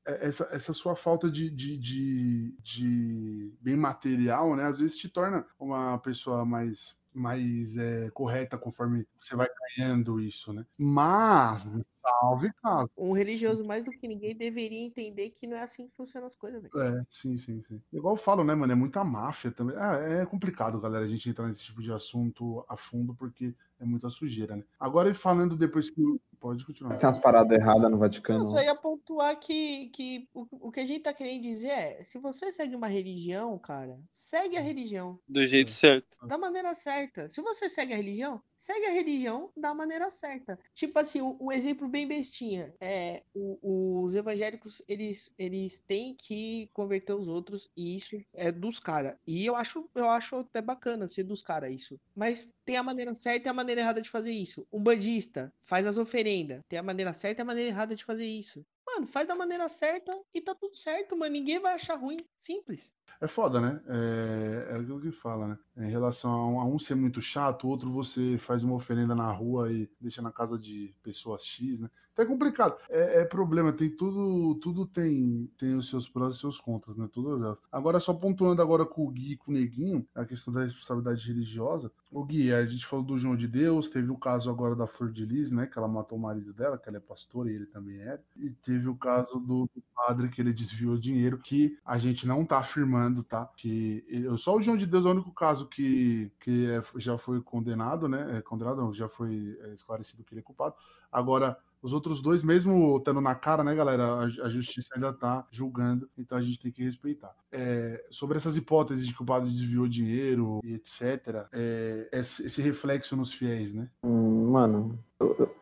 essa, essa sua falta de, de, de, de bem material, né, às vezes te torna uma pessoa mais mais é, correta conforme você vai ganhando isso, né? Mas, salve caso. Um religioso mais do que ninguém deveria entender que não é assim que funcionam as coisas, velho. É, sim, sim, sim. Igual eu falo, né, mano? É muita máfia também. Ah, é complicado, galera, a gente entrar nesse tipo de assunto a fundo, porque é muita sujeira, né? Agora, e falando depois que. Pode continuar. Tem umas paradas erradas no Vaticano. Eu só ia pontuar que, que o, o que a gente tá querendo dizer é, se você segue uma religião, cara, segue a religião Do jeito certo. da maneira certa. Se você segue a religião, segue a religião da maneira certa. Tipo assim, um, um exemplo bem bestinha. É, o- os evangélicos, eles, eles têm que converter os outros, e isso é dos caras. E eu acho, eu acho até bacana ser dos caras isso. Mas tem a maneira certa e a maneira errada de fazer isso. Um bandista faz as oferendas. Tem a maneira certa e a maneira errada de fazer isso. Mano, faz da maneira certa e tá tudo certo, mano. Ninguém vai achar ruim. Simples. É foda, né? É, é aquilo que fala, né? Em relação a um, a um ser muito chato, o outro você faz uma oferenda na rua e deixa na casa de pessoas X, né? Então é complicado. É, é problema, tem tudo, tudo tem, tem os seus prós e seus contras, né? Todas elas. Agora, só pontuando agora com o Gui e com o Neguinho, a questão da responsabilidade religiosa. O Gui, a gente falou do João de Deus, teve o caso agora da Flor de Lis, né? Que ela matou o marido dela, que ela é pastora e ele também é. E teve o caso do, do padre que ele desviou dinheiro, que a gente não tá afirmando, tá? Que ele- só o João de Deus é o único caso que, que é- já foi condenado, né? É, condenado não, já foi é, esclarecido que ele é culpado. Agora, os outros dois, mesmo estando na cara, né, galera? A, a justiça ainda tá julgando, então a gente tem que respeitar. É, sobre essas hipóteses de que o padre desviou dinheiro e etc., é, esse, reflexo nos fiéis, né? Hum, Mano,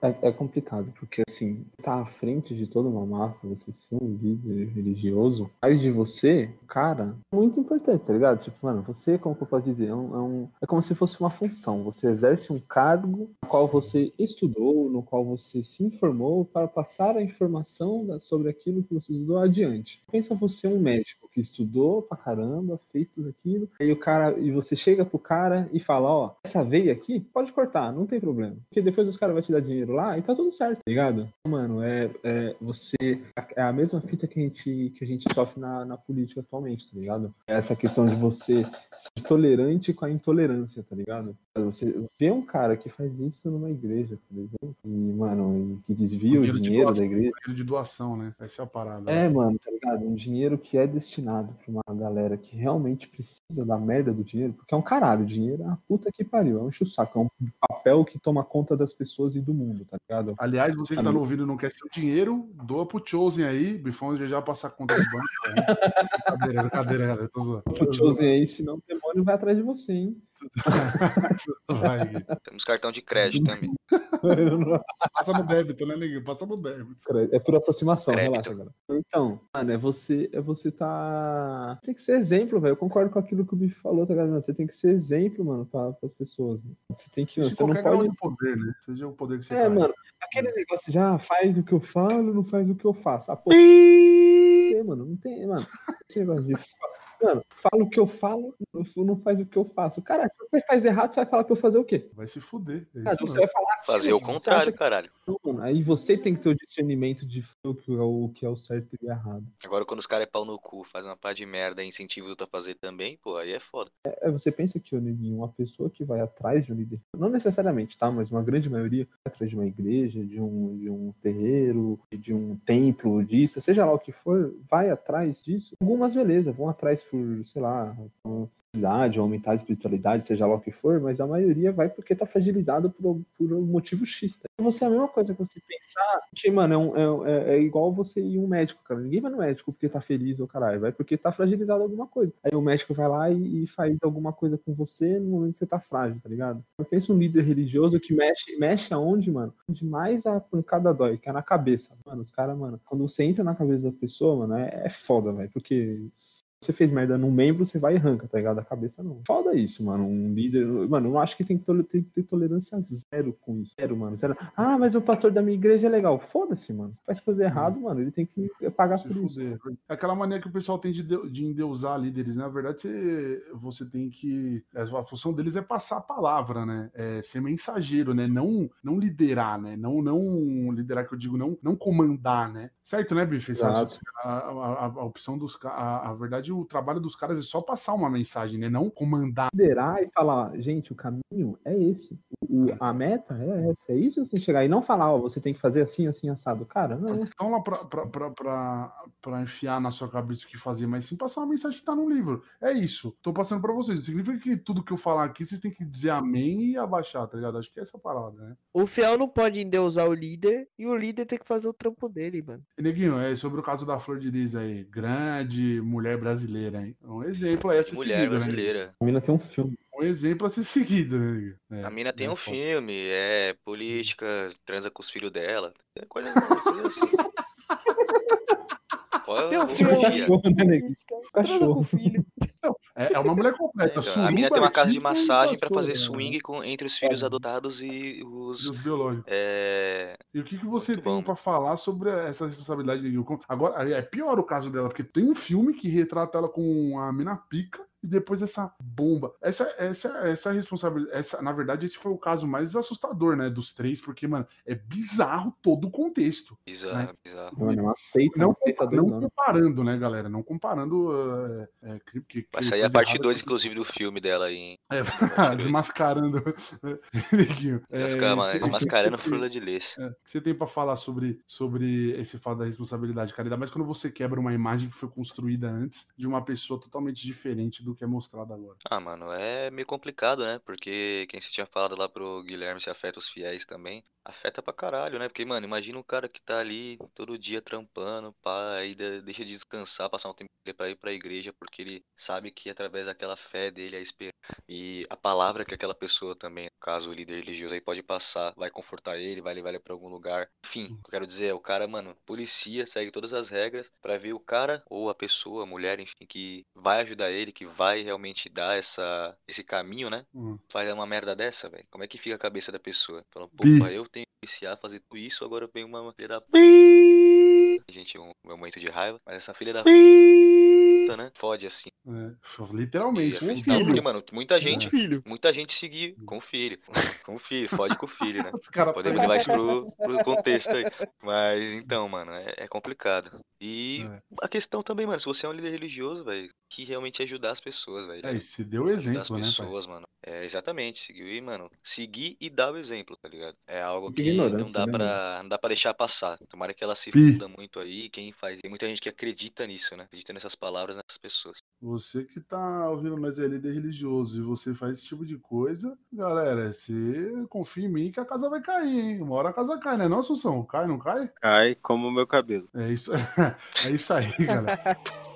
é, é complicado, porque assim, tá à frente de toda uma massa, você ser um líder religioso, faz de você, cara, muito importante, tá ligado? Tipo, mano, você, como que eu posso dizer, é, um- é um- é como se fosse uma função. Você exerce um cargo no qual você estudou, no qual você se informou para passar a informação da- sobre aquilo que você estudou adiante. Pensa você um médico que estudou pra caramba, fez tudo aquilo, aí o cara, e você chega pro cara e fala, ó, essa veia aqui, pode cortar, não tem problema. Porque depois os caras te dar dinheiro lá e tá tudo certo, tá ligado? Mano, é, é você. É a mesma fita que a gente, que a gente sofre na, na política atualmente, tá ligado? É essa questão de você ser tolerante com a intolerância, tá ligado? Você, você é um cara que faz isso numa igreja, por exemplo, e, mano, e que desvia o Dinheiro de dinheiro da doação. igreja. Dinheiro de doação, né? Essa é a parada. É, mano, tá ligado? Um dinheiro que é destinado pra uma galera que realmente precisa da merda do dinheiro, porque é um caralho, dinheiro é uma puta que pariu, é um enxo-saco, é um papel que toma conta das pessoas e do mundo, tá ligado? Aliás, você que tá no ouvindo e não quer seu dinheiro, doa pro Chosen aí, Bifão já já passa a conta do banco. né? brincadeira, brincadeira, galera. Tô zoando. O Chosen aí, senão o demônio vai atrás de você, hein? Vai. Temos cartão de crédito também. Passa no débito, né, neguinho? Passa no débito. É por aproximação, Crédito. relaxa, galera. Então, mano, é você, é você tá. Tem que ser exemplo, velho. Eu concordo com aquilo que o Bife falou, tá ligado? Você tem que ser exemplo, mano, pra, pras pessoas. mano. Você tem que. De Você não pode. de poder, né? Seja o poder que você É, tá. mano, aquele negócio de ah, faz o que eu falo, não faz o que eu faço. Ah, pô, tem, mano, não tem, mano. Esse negócio de. Mano, fala o que eu falo, não- faz o que eu faço. Cara, se você faz errado, você vai falar pra eu fazer o quê? Vai se fuder. É Cara, isso você vai falar Fazer o contrário, que caralho. não, mano? Aí você tem que ter o discernimento de o que é o, o que é o certo e o errado. Agora, quando os caras é pau no cu, fazem uma pá de merda e incentiva os outros a fazer também, pô, aí é foda. É, você pensa que o neguinho, uma pessoa que vai atrás de um líder, não necessariamente, tá? Mas uma grande maioria vai atrás de uma igreja, de um, de um terreiro, de um templo budista, seja lá o que for, vai atrás disso. Algumas, beleza, vão atrás por, sei lá, ou aumentar a espiritualidade, seja lá o que for, mas a maioria vai porque tá fragilizado por, por um motivo X. Tá? Você é a mesma coisa que você pensar, que, mano, é, um- é- é igual você ir um médico, cara. Ninguém vai no médico porque tá feliz ou caralho, vai porque tá fragilizado alguma coisa. Aí o médico vai lá e, e faz alguma coisa com você no momento que você tá frágil, tá ligado? Eu penso um líder religioso que mexe, mexe aonde, mano? Onde mais a pancada dói, que é na cabeça. Mano, os caras, mano, quando você entra na cabeça da pessoa, mano, é, é foda, velho. Porque você fez merda num membro, você vai e arranca, tá ligado? A cabeça não. Foda isso, mano. Um líder. Mano, eu acho que tem que, tole- tem que ter tolerância zero com isso. Zero, mano. Zero. Ah, mas o pastor da minha igreja é legal. Foda-se, mano. Se faz coisa errado, mano, ele tem que pagar Se por isso. fuder. É aquela mania que o pessoal tem de, de endeusar líderes, né? Na verdade, você, você tem que. A função deles é passar a palavra, né? É ser mensageiro, né? Não, não liderar, né? Não, não liderar, que eu digo, não, não comandar, né? Certo, né, Bife? Assunto. A, a- a opção dos caras. A, a verdade, o trabalho dos caras é só passar uma mensagem, né? Não comandar. liderar e falar, gente, o caminho é esse. O- a meta é essa. É isso assim chegar. E não falar, ó, você tem que fazer assim, assim, assado. Cara, não. Então lá pra, pra, pra, pra, pra enfiar na sua cabeça o que fazer, mas sim passar uma mensagem que tá no livro. É isso. Tô passando pra vocês. Não significa que tudo que eu falar aqui vocês têm que dizer amém e abaixar, tá ligado? Acho que é essa parada, né? O fiel não pode endeusar o líder e o líder tem que fazer o trampo dele, mano. E, Neguinho, é sobre o caso da Flor de Lis aí. Grande mulher brasileira, hein? Um exemplo aí a ser Mulher seguido, né? brasileira. A mina tem um filme. Um exemplo a ser seguido, né? É, A mina tem é um foda. filme, é política, transa com os filhos dela. É coisa, coisa assim. Pode- Tem um filme. dia. Cachorro, né? Transa com o filho. É, é uma mulher completa. Então, a mina tem uma casa de massagem pastora, fazer né? swing com, entre os filhos É. adotados e E os. os biológicos. É... E o que, que você Muito tem pra falar sobre essa responsabilidade de? Agora, é pior o caso dela, porque tem um filme que retrata ela com a mina pica e depois essa bomba. Essa, essa, essa responsabilidade. Essa, na verdade, esse foi o caso mais assustador, né? Dos três, porque, mano, é bizarro todo o contexto. Bizarro, bizarro. Mano, é uma seita, Não, compa- não doidona. comparando, né, galera? Não comparando. É, é, que, que, Vai sair a parte errada 2, que- inclusive, do filme dela aí. hein? É, desmascarando. Neguinho. É, ficar ma- que- mascarando que- frula de lês. É, o que você tem pra falar sobre, sobre esse fato da responsabilidade, cara? Ainda mais quando você quebra uma imagem que foi construída antes de uma pessoa totalmente diferente do que é mostrado agora. Ah, mano, é meio complicado, né? Porque quem você tinha falado lá pro Guilherme se afeta os fiéis também. Afeta pra caralho, né? Porque, mano, imagina um cara que tá ali todo dia trampando, pá, aí de- deixa de descansar, passar um tempo pra ir pra igreja, porque ele sabe que através daquela fé dele, a esperança e a palavra que aquela pessoa também, caso o líder religioso aí pode passar, vai confortar ele, vai levar ele pra algum lugar. Enfim, o que eu quero dizer é, o cara, mano, policia, segue todas as regras pra ver o cara ou a pessoa, a mulher, enfim, que vai ajudar ele, que vai realmente dar essa, esse caminho, né? Hum. faz uma merda dessa, velho? Como é que fica a cabeça da pessoa? Fala, Bi. porra, eu tenho que iniciar, fazer tudo isso, agora vem uma filha da. Gente, um momento de raiva, mas essa filha da p, né? Fode assim. É, literalmente. a Um questão, filho. porque, mano, muita Um gente, filho. muita gente seguir com o filho. Com o filho, fode com o filho, né? Podemos levar isso pro, pro contexto aí. Mas então, mano, é, é complicado. E É. a questão também, mano, se você é um líder religioso, velho, que realmente ajudar as pessoas, velho. É, e se deu Ajudar as exemplo, né, pai? pessoas, mano. É, exatamente, seguir, e, mano, seguir e dar o exemplo, tá ligado? É algo Que que não dá né, pra, não dá pra deixar passar. Tomara que ela se funda muito aí, quem faz. Tem muita gente que acredita nisso, né? Acredita nessas palavras, nessas pessoas. Você que tá ouvindo nós é líder religioso e você faz esse tipo de coisa, galera, você confia em mim que a casa vai cair, hein? Uma hora a casa cai, né? Não, Assunção? Cai, não cai? Cai como o meu cabelo. É isso, é isso aí, galera.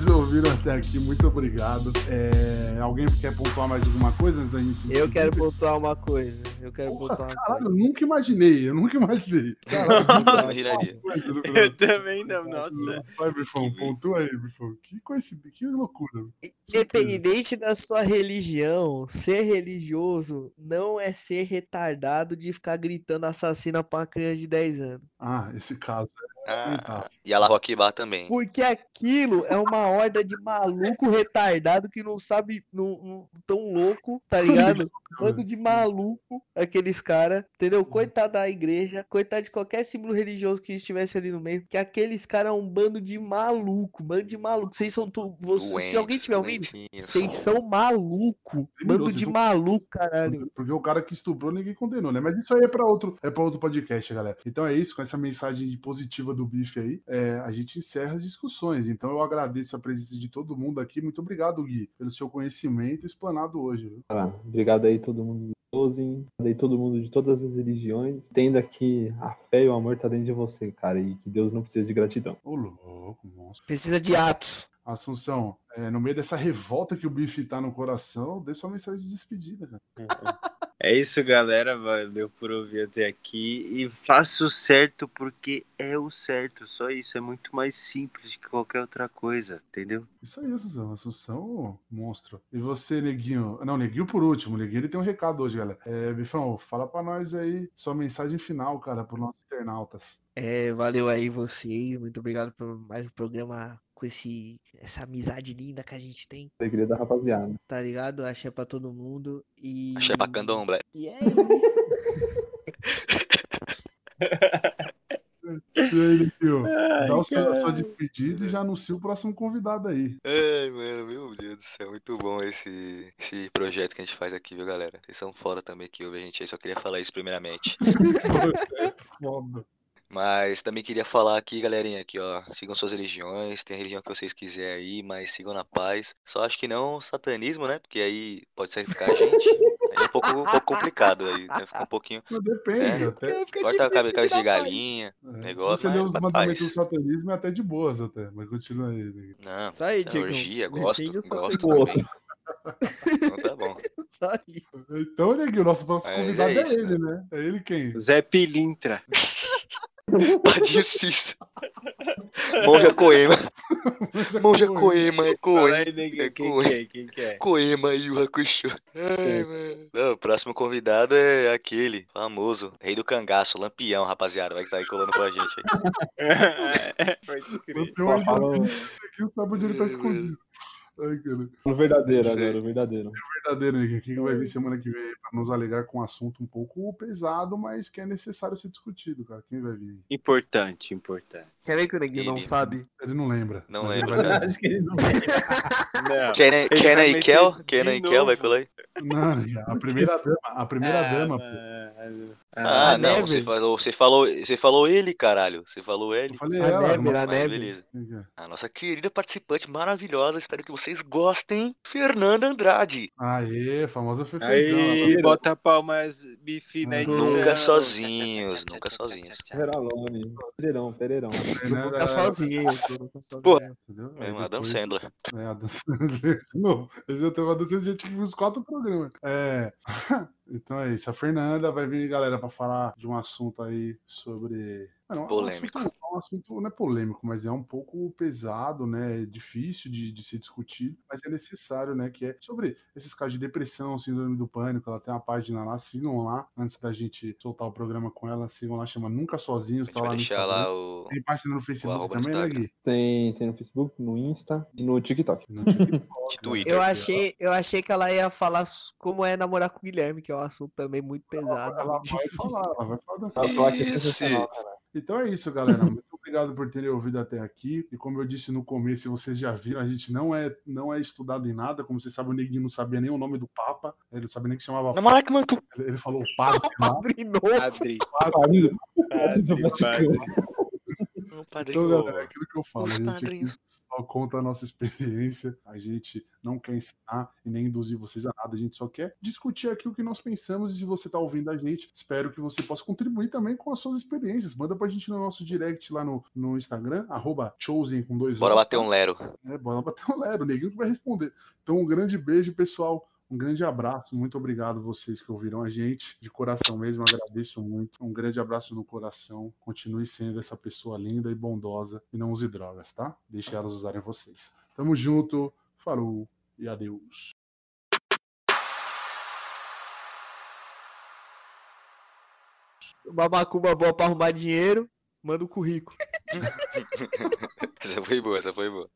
Vocês ouviram até aqui, muito obrigado. É, alguém quer pontuar mais alguma coisa antes da gente Eu quero pontuar uma coisa. Eu quero Porra, uma caralho, coisa. eu nunca imaginei, eu nunca imaginei. Caralho, Imaginaria. coisa no final. Eu também não, nossa. Vai, Bifão, pontua aí, Bifão. Que coincidência, que loucura. Independente da sua religião, ser religioso não é ser retardado de ficar gritando assassina pra uma criança de 10 anos. Ah, esse caso. Ah, e a La Roquibá também. Porque aquilo é uma horda de maluco retardado que não sabe, não, não- tão louco, tá ligado? Bando de maluco, aqueles caras, entendeu? Coitado da igreja, coitado de qualquer símbolo religioso que estivesse ali no meio, que aqueles caras é um bando de maluco, bando de maluco. Vocês são tu, você, se alguém tiver ouvindo, vocês são maluco, bando de maluco, caralho. Porque o cara que estuprou ninguém condenou, né? Mas isso aí é pra outro, é para outro podcast, galera. Então é isso, com essa mensagem de positiva do bife aí, é, a gente encerra as discussões. Então eu agradeço a presença de todo mundo aqui. Muito obrigado, Gui, pelo seu conhecimento explanado hoje. Ah, obrigado aí todo mundo do Chosen, obrigado aí todo mundo de todas as religiões. Entenda que a fé e o amor tá dentro de você, cara, e que Deus não precisa de gratidão. Ô, louco, monstro. Precisa de atos. Assunção, é, no meio dessa revolta que o bife tá no coração, dê sua mensagem de despedida, cara. É isso, galera. Valeu por ouvir até aqui. E faça o certo porque é o certo. Só isso. É muito mais simples que qualquer outra coisa, entendeu? Isso aí, Assunção. Assunção, monstro. E você, Neguinho? Não, Neguinho por último. Neguinho ele tem um recado hoje, galera. É, Bifão, fala pra nós aí sua mensagem final, cara, pros nossos internautas. É, valeu aí vocês, muito obrigado por mais um programa com esse, essa amizade linda que a gente tem, Alegria da rapaziada. tá ligado? Axé pra todo mundo e... Achei pra candomblé. E é isso. E aí, Neguinho? Dá o seu, sua despedida e já anuncia o próximo convidado aí. Ai, mano, meu Deus do céu, muito bom esse, esse projeto que a gente faz aqui, viu, galera? Vocês são fora também que ouve a gente aí, só queria falar isso primeiramente. Foda. Mas também queria falar aqui, galerinha, aqui, ó, sigam suas religiões, tem a religião que vocês quiserem aí, mas sigam na paz. Só acho que não satanismo, né? Porque aí pode sacrificar a gente. Aí é um pouco, um pouco complicado aí, né? Fica um pouquinho. Mas depende, É. até. Corta a cabeça de galinha. é, se negócio, você ler mas os mandamentos do satanismo é até de boas, até. Mas continua aí, Neguinho. Não, Isso aí, é Diego. orgia, gosto, o gosto também. Então tá bom. Isso aí. Então, Neguinho, nosso próximo é convidado é, isso, ele, né? É ele quem? Zé Pilintra. Padinho Cício. Monja Coema. Monja Coema, é Coema. É Quem coisa. que é? É? Coema e o Hakusho. O próximo convidado é aquele famoso, rei do cangaço, Lampião, rapaziada. Vai estar aí colando com a gente aí. Pode crer. Ele tá escondido. Ai, cara. o verdadeiro Não sei. agora, o verdadeiro. Verdadeiro, Neguinho. Quem que vai vir semana que vem pra nos alegar com um assunto um pouco pesado, mas que é necessário ser discutido, cara? Quem vai vir? Importante, importante. Quer ver que o neguinho não Ele- sabe? Ele não lembra. Não lembra. Acho que ele não. Kenan e meter Kel? Kenan e Kel vai colar aí? Não, a primeira dama, a primeira Ah, dama, pô. mano. Ah, A não, você falou, você falou, você falou ele, caralho. Você falou ele. Eu falei A ela. Never, mas- a Mas Never. beleza. É? A nossa querida participante maravilhosa, espero que vocês gostem, Fernanda Andrade. Aê, famosa fefezão. Aí, bota palmas, bife na edição. Nunca sozinhos, nunca sozinhos. Peralone. Pereirão, Pereirão. Nunca sozinho, nunca sozinho. Porra. Entendeu? Aí É, Adam Sandler. É, Adam Sandler. Novo. Ele já teve uma dança de gente que viu os quatro programas. É. Então é isso. A Fernanda vai vir, galera, pra falar de um assunto aí sobre. Não, é um Polêmico. assunto- é um assunto não é polêmico, mas é um pouco pesado, né? É difícil de, de ser discutido, mas é necessário, né? Que é sobre esses casos de depressão, síndrome do pânico. Ela tem uma página lá, sigam lá, antes da gente soltar o programa com ela, sigam lá, chama Nunca Sozinhos, gente tá lá no Instagram. lá o. Tem página no Facebook também, né, Instagram. Gui? Tem, tem no Facebook, no Insta e no TikTok. No TikTok, Twitter. Eu achei, eu achei que ela ia falar como é namorar com o Guilherme, que é um assunto também muito pesado. Ela muito vai falar, ela vai falar. Ela falou que é sensacional, cara. Então é isso, galera. Muito obrigado por terem ouvido até aqui. E como eu disse no começo, e vocês já viram, a gente não é, não é estudado em nada. Como vocês sabem, o Neguinho não sabia nem o nome do Papa. Ele não sabia nem que chamava Na moral que mano, Ele ele falou padre lá. Padre novo. Padre, Padre, padre, do padre. Vaticano. O padrinho. Então, galera, é aquilo que eu falo. Os A gente padrinhos. só conta a nossa experiência. A gente não quer ensinar e nem induzir vocês a nada. A gente só quer discutir aqui o que nós pensamos. E se você está ouvindo a gente, espero que você possa contribuir também com as suas experiências. Manda pra gente no nosso direct lá no, no Instagram, arroba chosen com dois Bora bater tá? um lero. É, bora bater o Lero, o neguinho que vai responder. Então, um grande beijo, pessoal. Um grande abraço. Muito obrigado vocês que ouviram a gente. De coração mesmo, agradeço muito. Um grande abraço no coração. Continue sendo essa pessoa linda e bondosa e não use drogas, tá? Deixe elas usarem vocês. Tamo junto. Falou e adeus. Uma macumba boa pra arrumar dinheiro, manda o currículo. essa foi boa, essa foi boa.